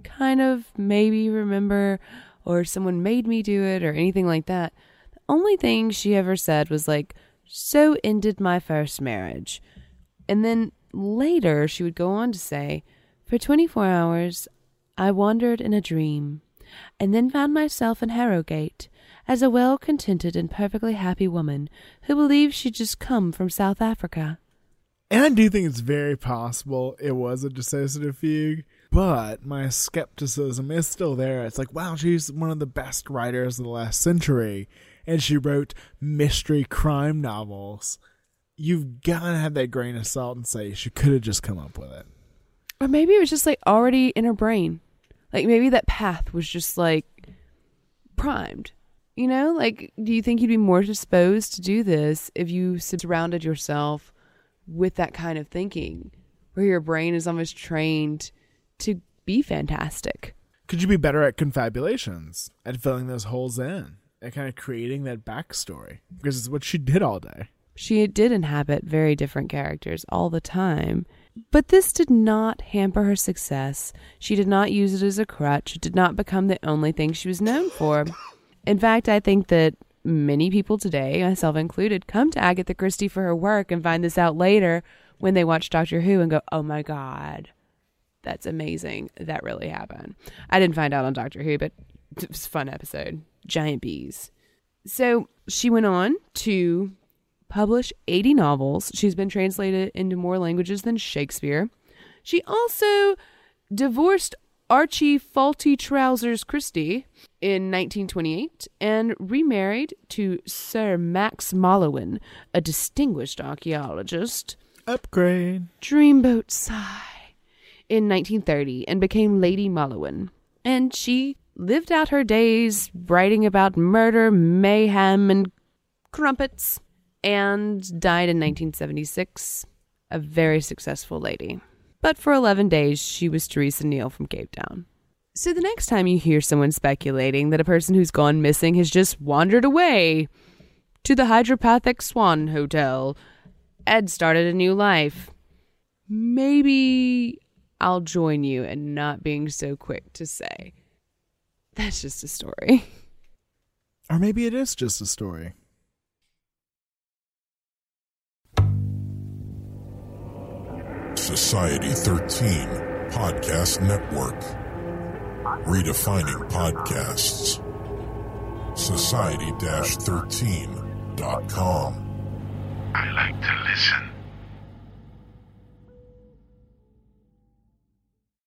T: kind of maybe remember, or someone made me do it, or anything like that. The only thing she ever said was like, so ended my first marriage. And then later she would go on to say, for 24 hours, I wandered in a dream, and then found myself in Harrogate as a well contented and perfectly happy woman who believes she'd just come from South Africa.
S: And I do think it's very possible it was a dissociative fugue, but my skepticism is still there. It's like, wow, she's one of the best writers of the last century, and she wrote mystery crime novels. You've got to have that grain of salt and say she could have just come up with it.
T: Or maybe it was just like already in her brain. Like maybe that path was just like primed. You know, like, do you think you'd be more disposed to do this if you surrounded yourself with that kind of thinking, where your brain is almost trained to be fantastic?
S: Could you be better at confabulations, at filling those holes in, at kind of creating that backstory? Because it's what she did all day.
T: She did inhabit very different characters all the time. But this did not hamper her success. She did not use it as a crutch. It did not become the only thing she was known for. In fact, I think that many people today, myself included, come to Agatha Christie for her work and find this out later when they watch Doctor Who and go, oh my God, that's amazing. That really happened. I didn't find out on Doctor Who, but it was a fun episode. Giant bees. So she went on to publish 80 novels. She's been translated into more languages than Shakespeare. She also divorced Archie Faulty Trousers Christie in 1928 and remarried to Sir Max Mallowan, a distinguished archaeologist.
S: Upgrade.
T: Dreamboat Sigh in 1930 and became Lady Mallowan. And she lived out her days writing about murder, mayhem, and crumpets and died in 1976, a very successful lady. But for 11 days, she was Teresa Neele from Cape Town. So the next time you hear someone speculating that a person who's gone missing has just wandered away to the Hydropathic Swan Hotel, Ed started a new life, maybe I'll join you in not being so quick to say, that's just a story.
S: Or maybe it is just a story.
I: Society 13 Podcast Network. Redefining podcasts. Society 13.com.
K: I like to listen.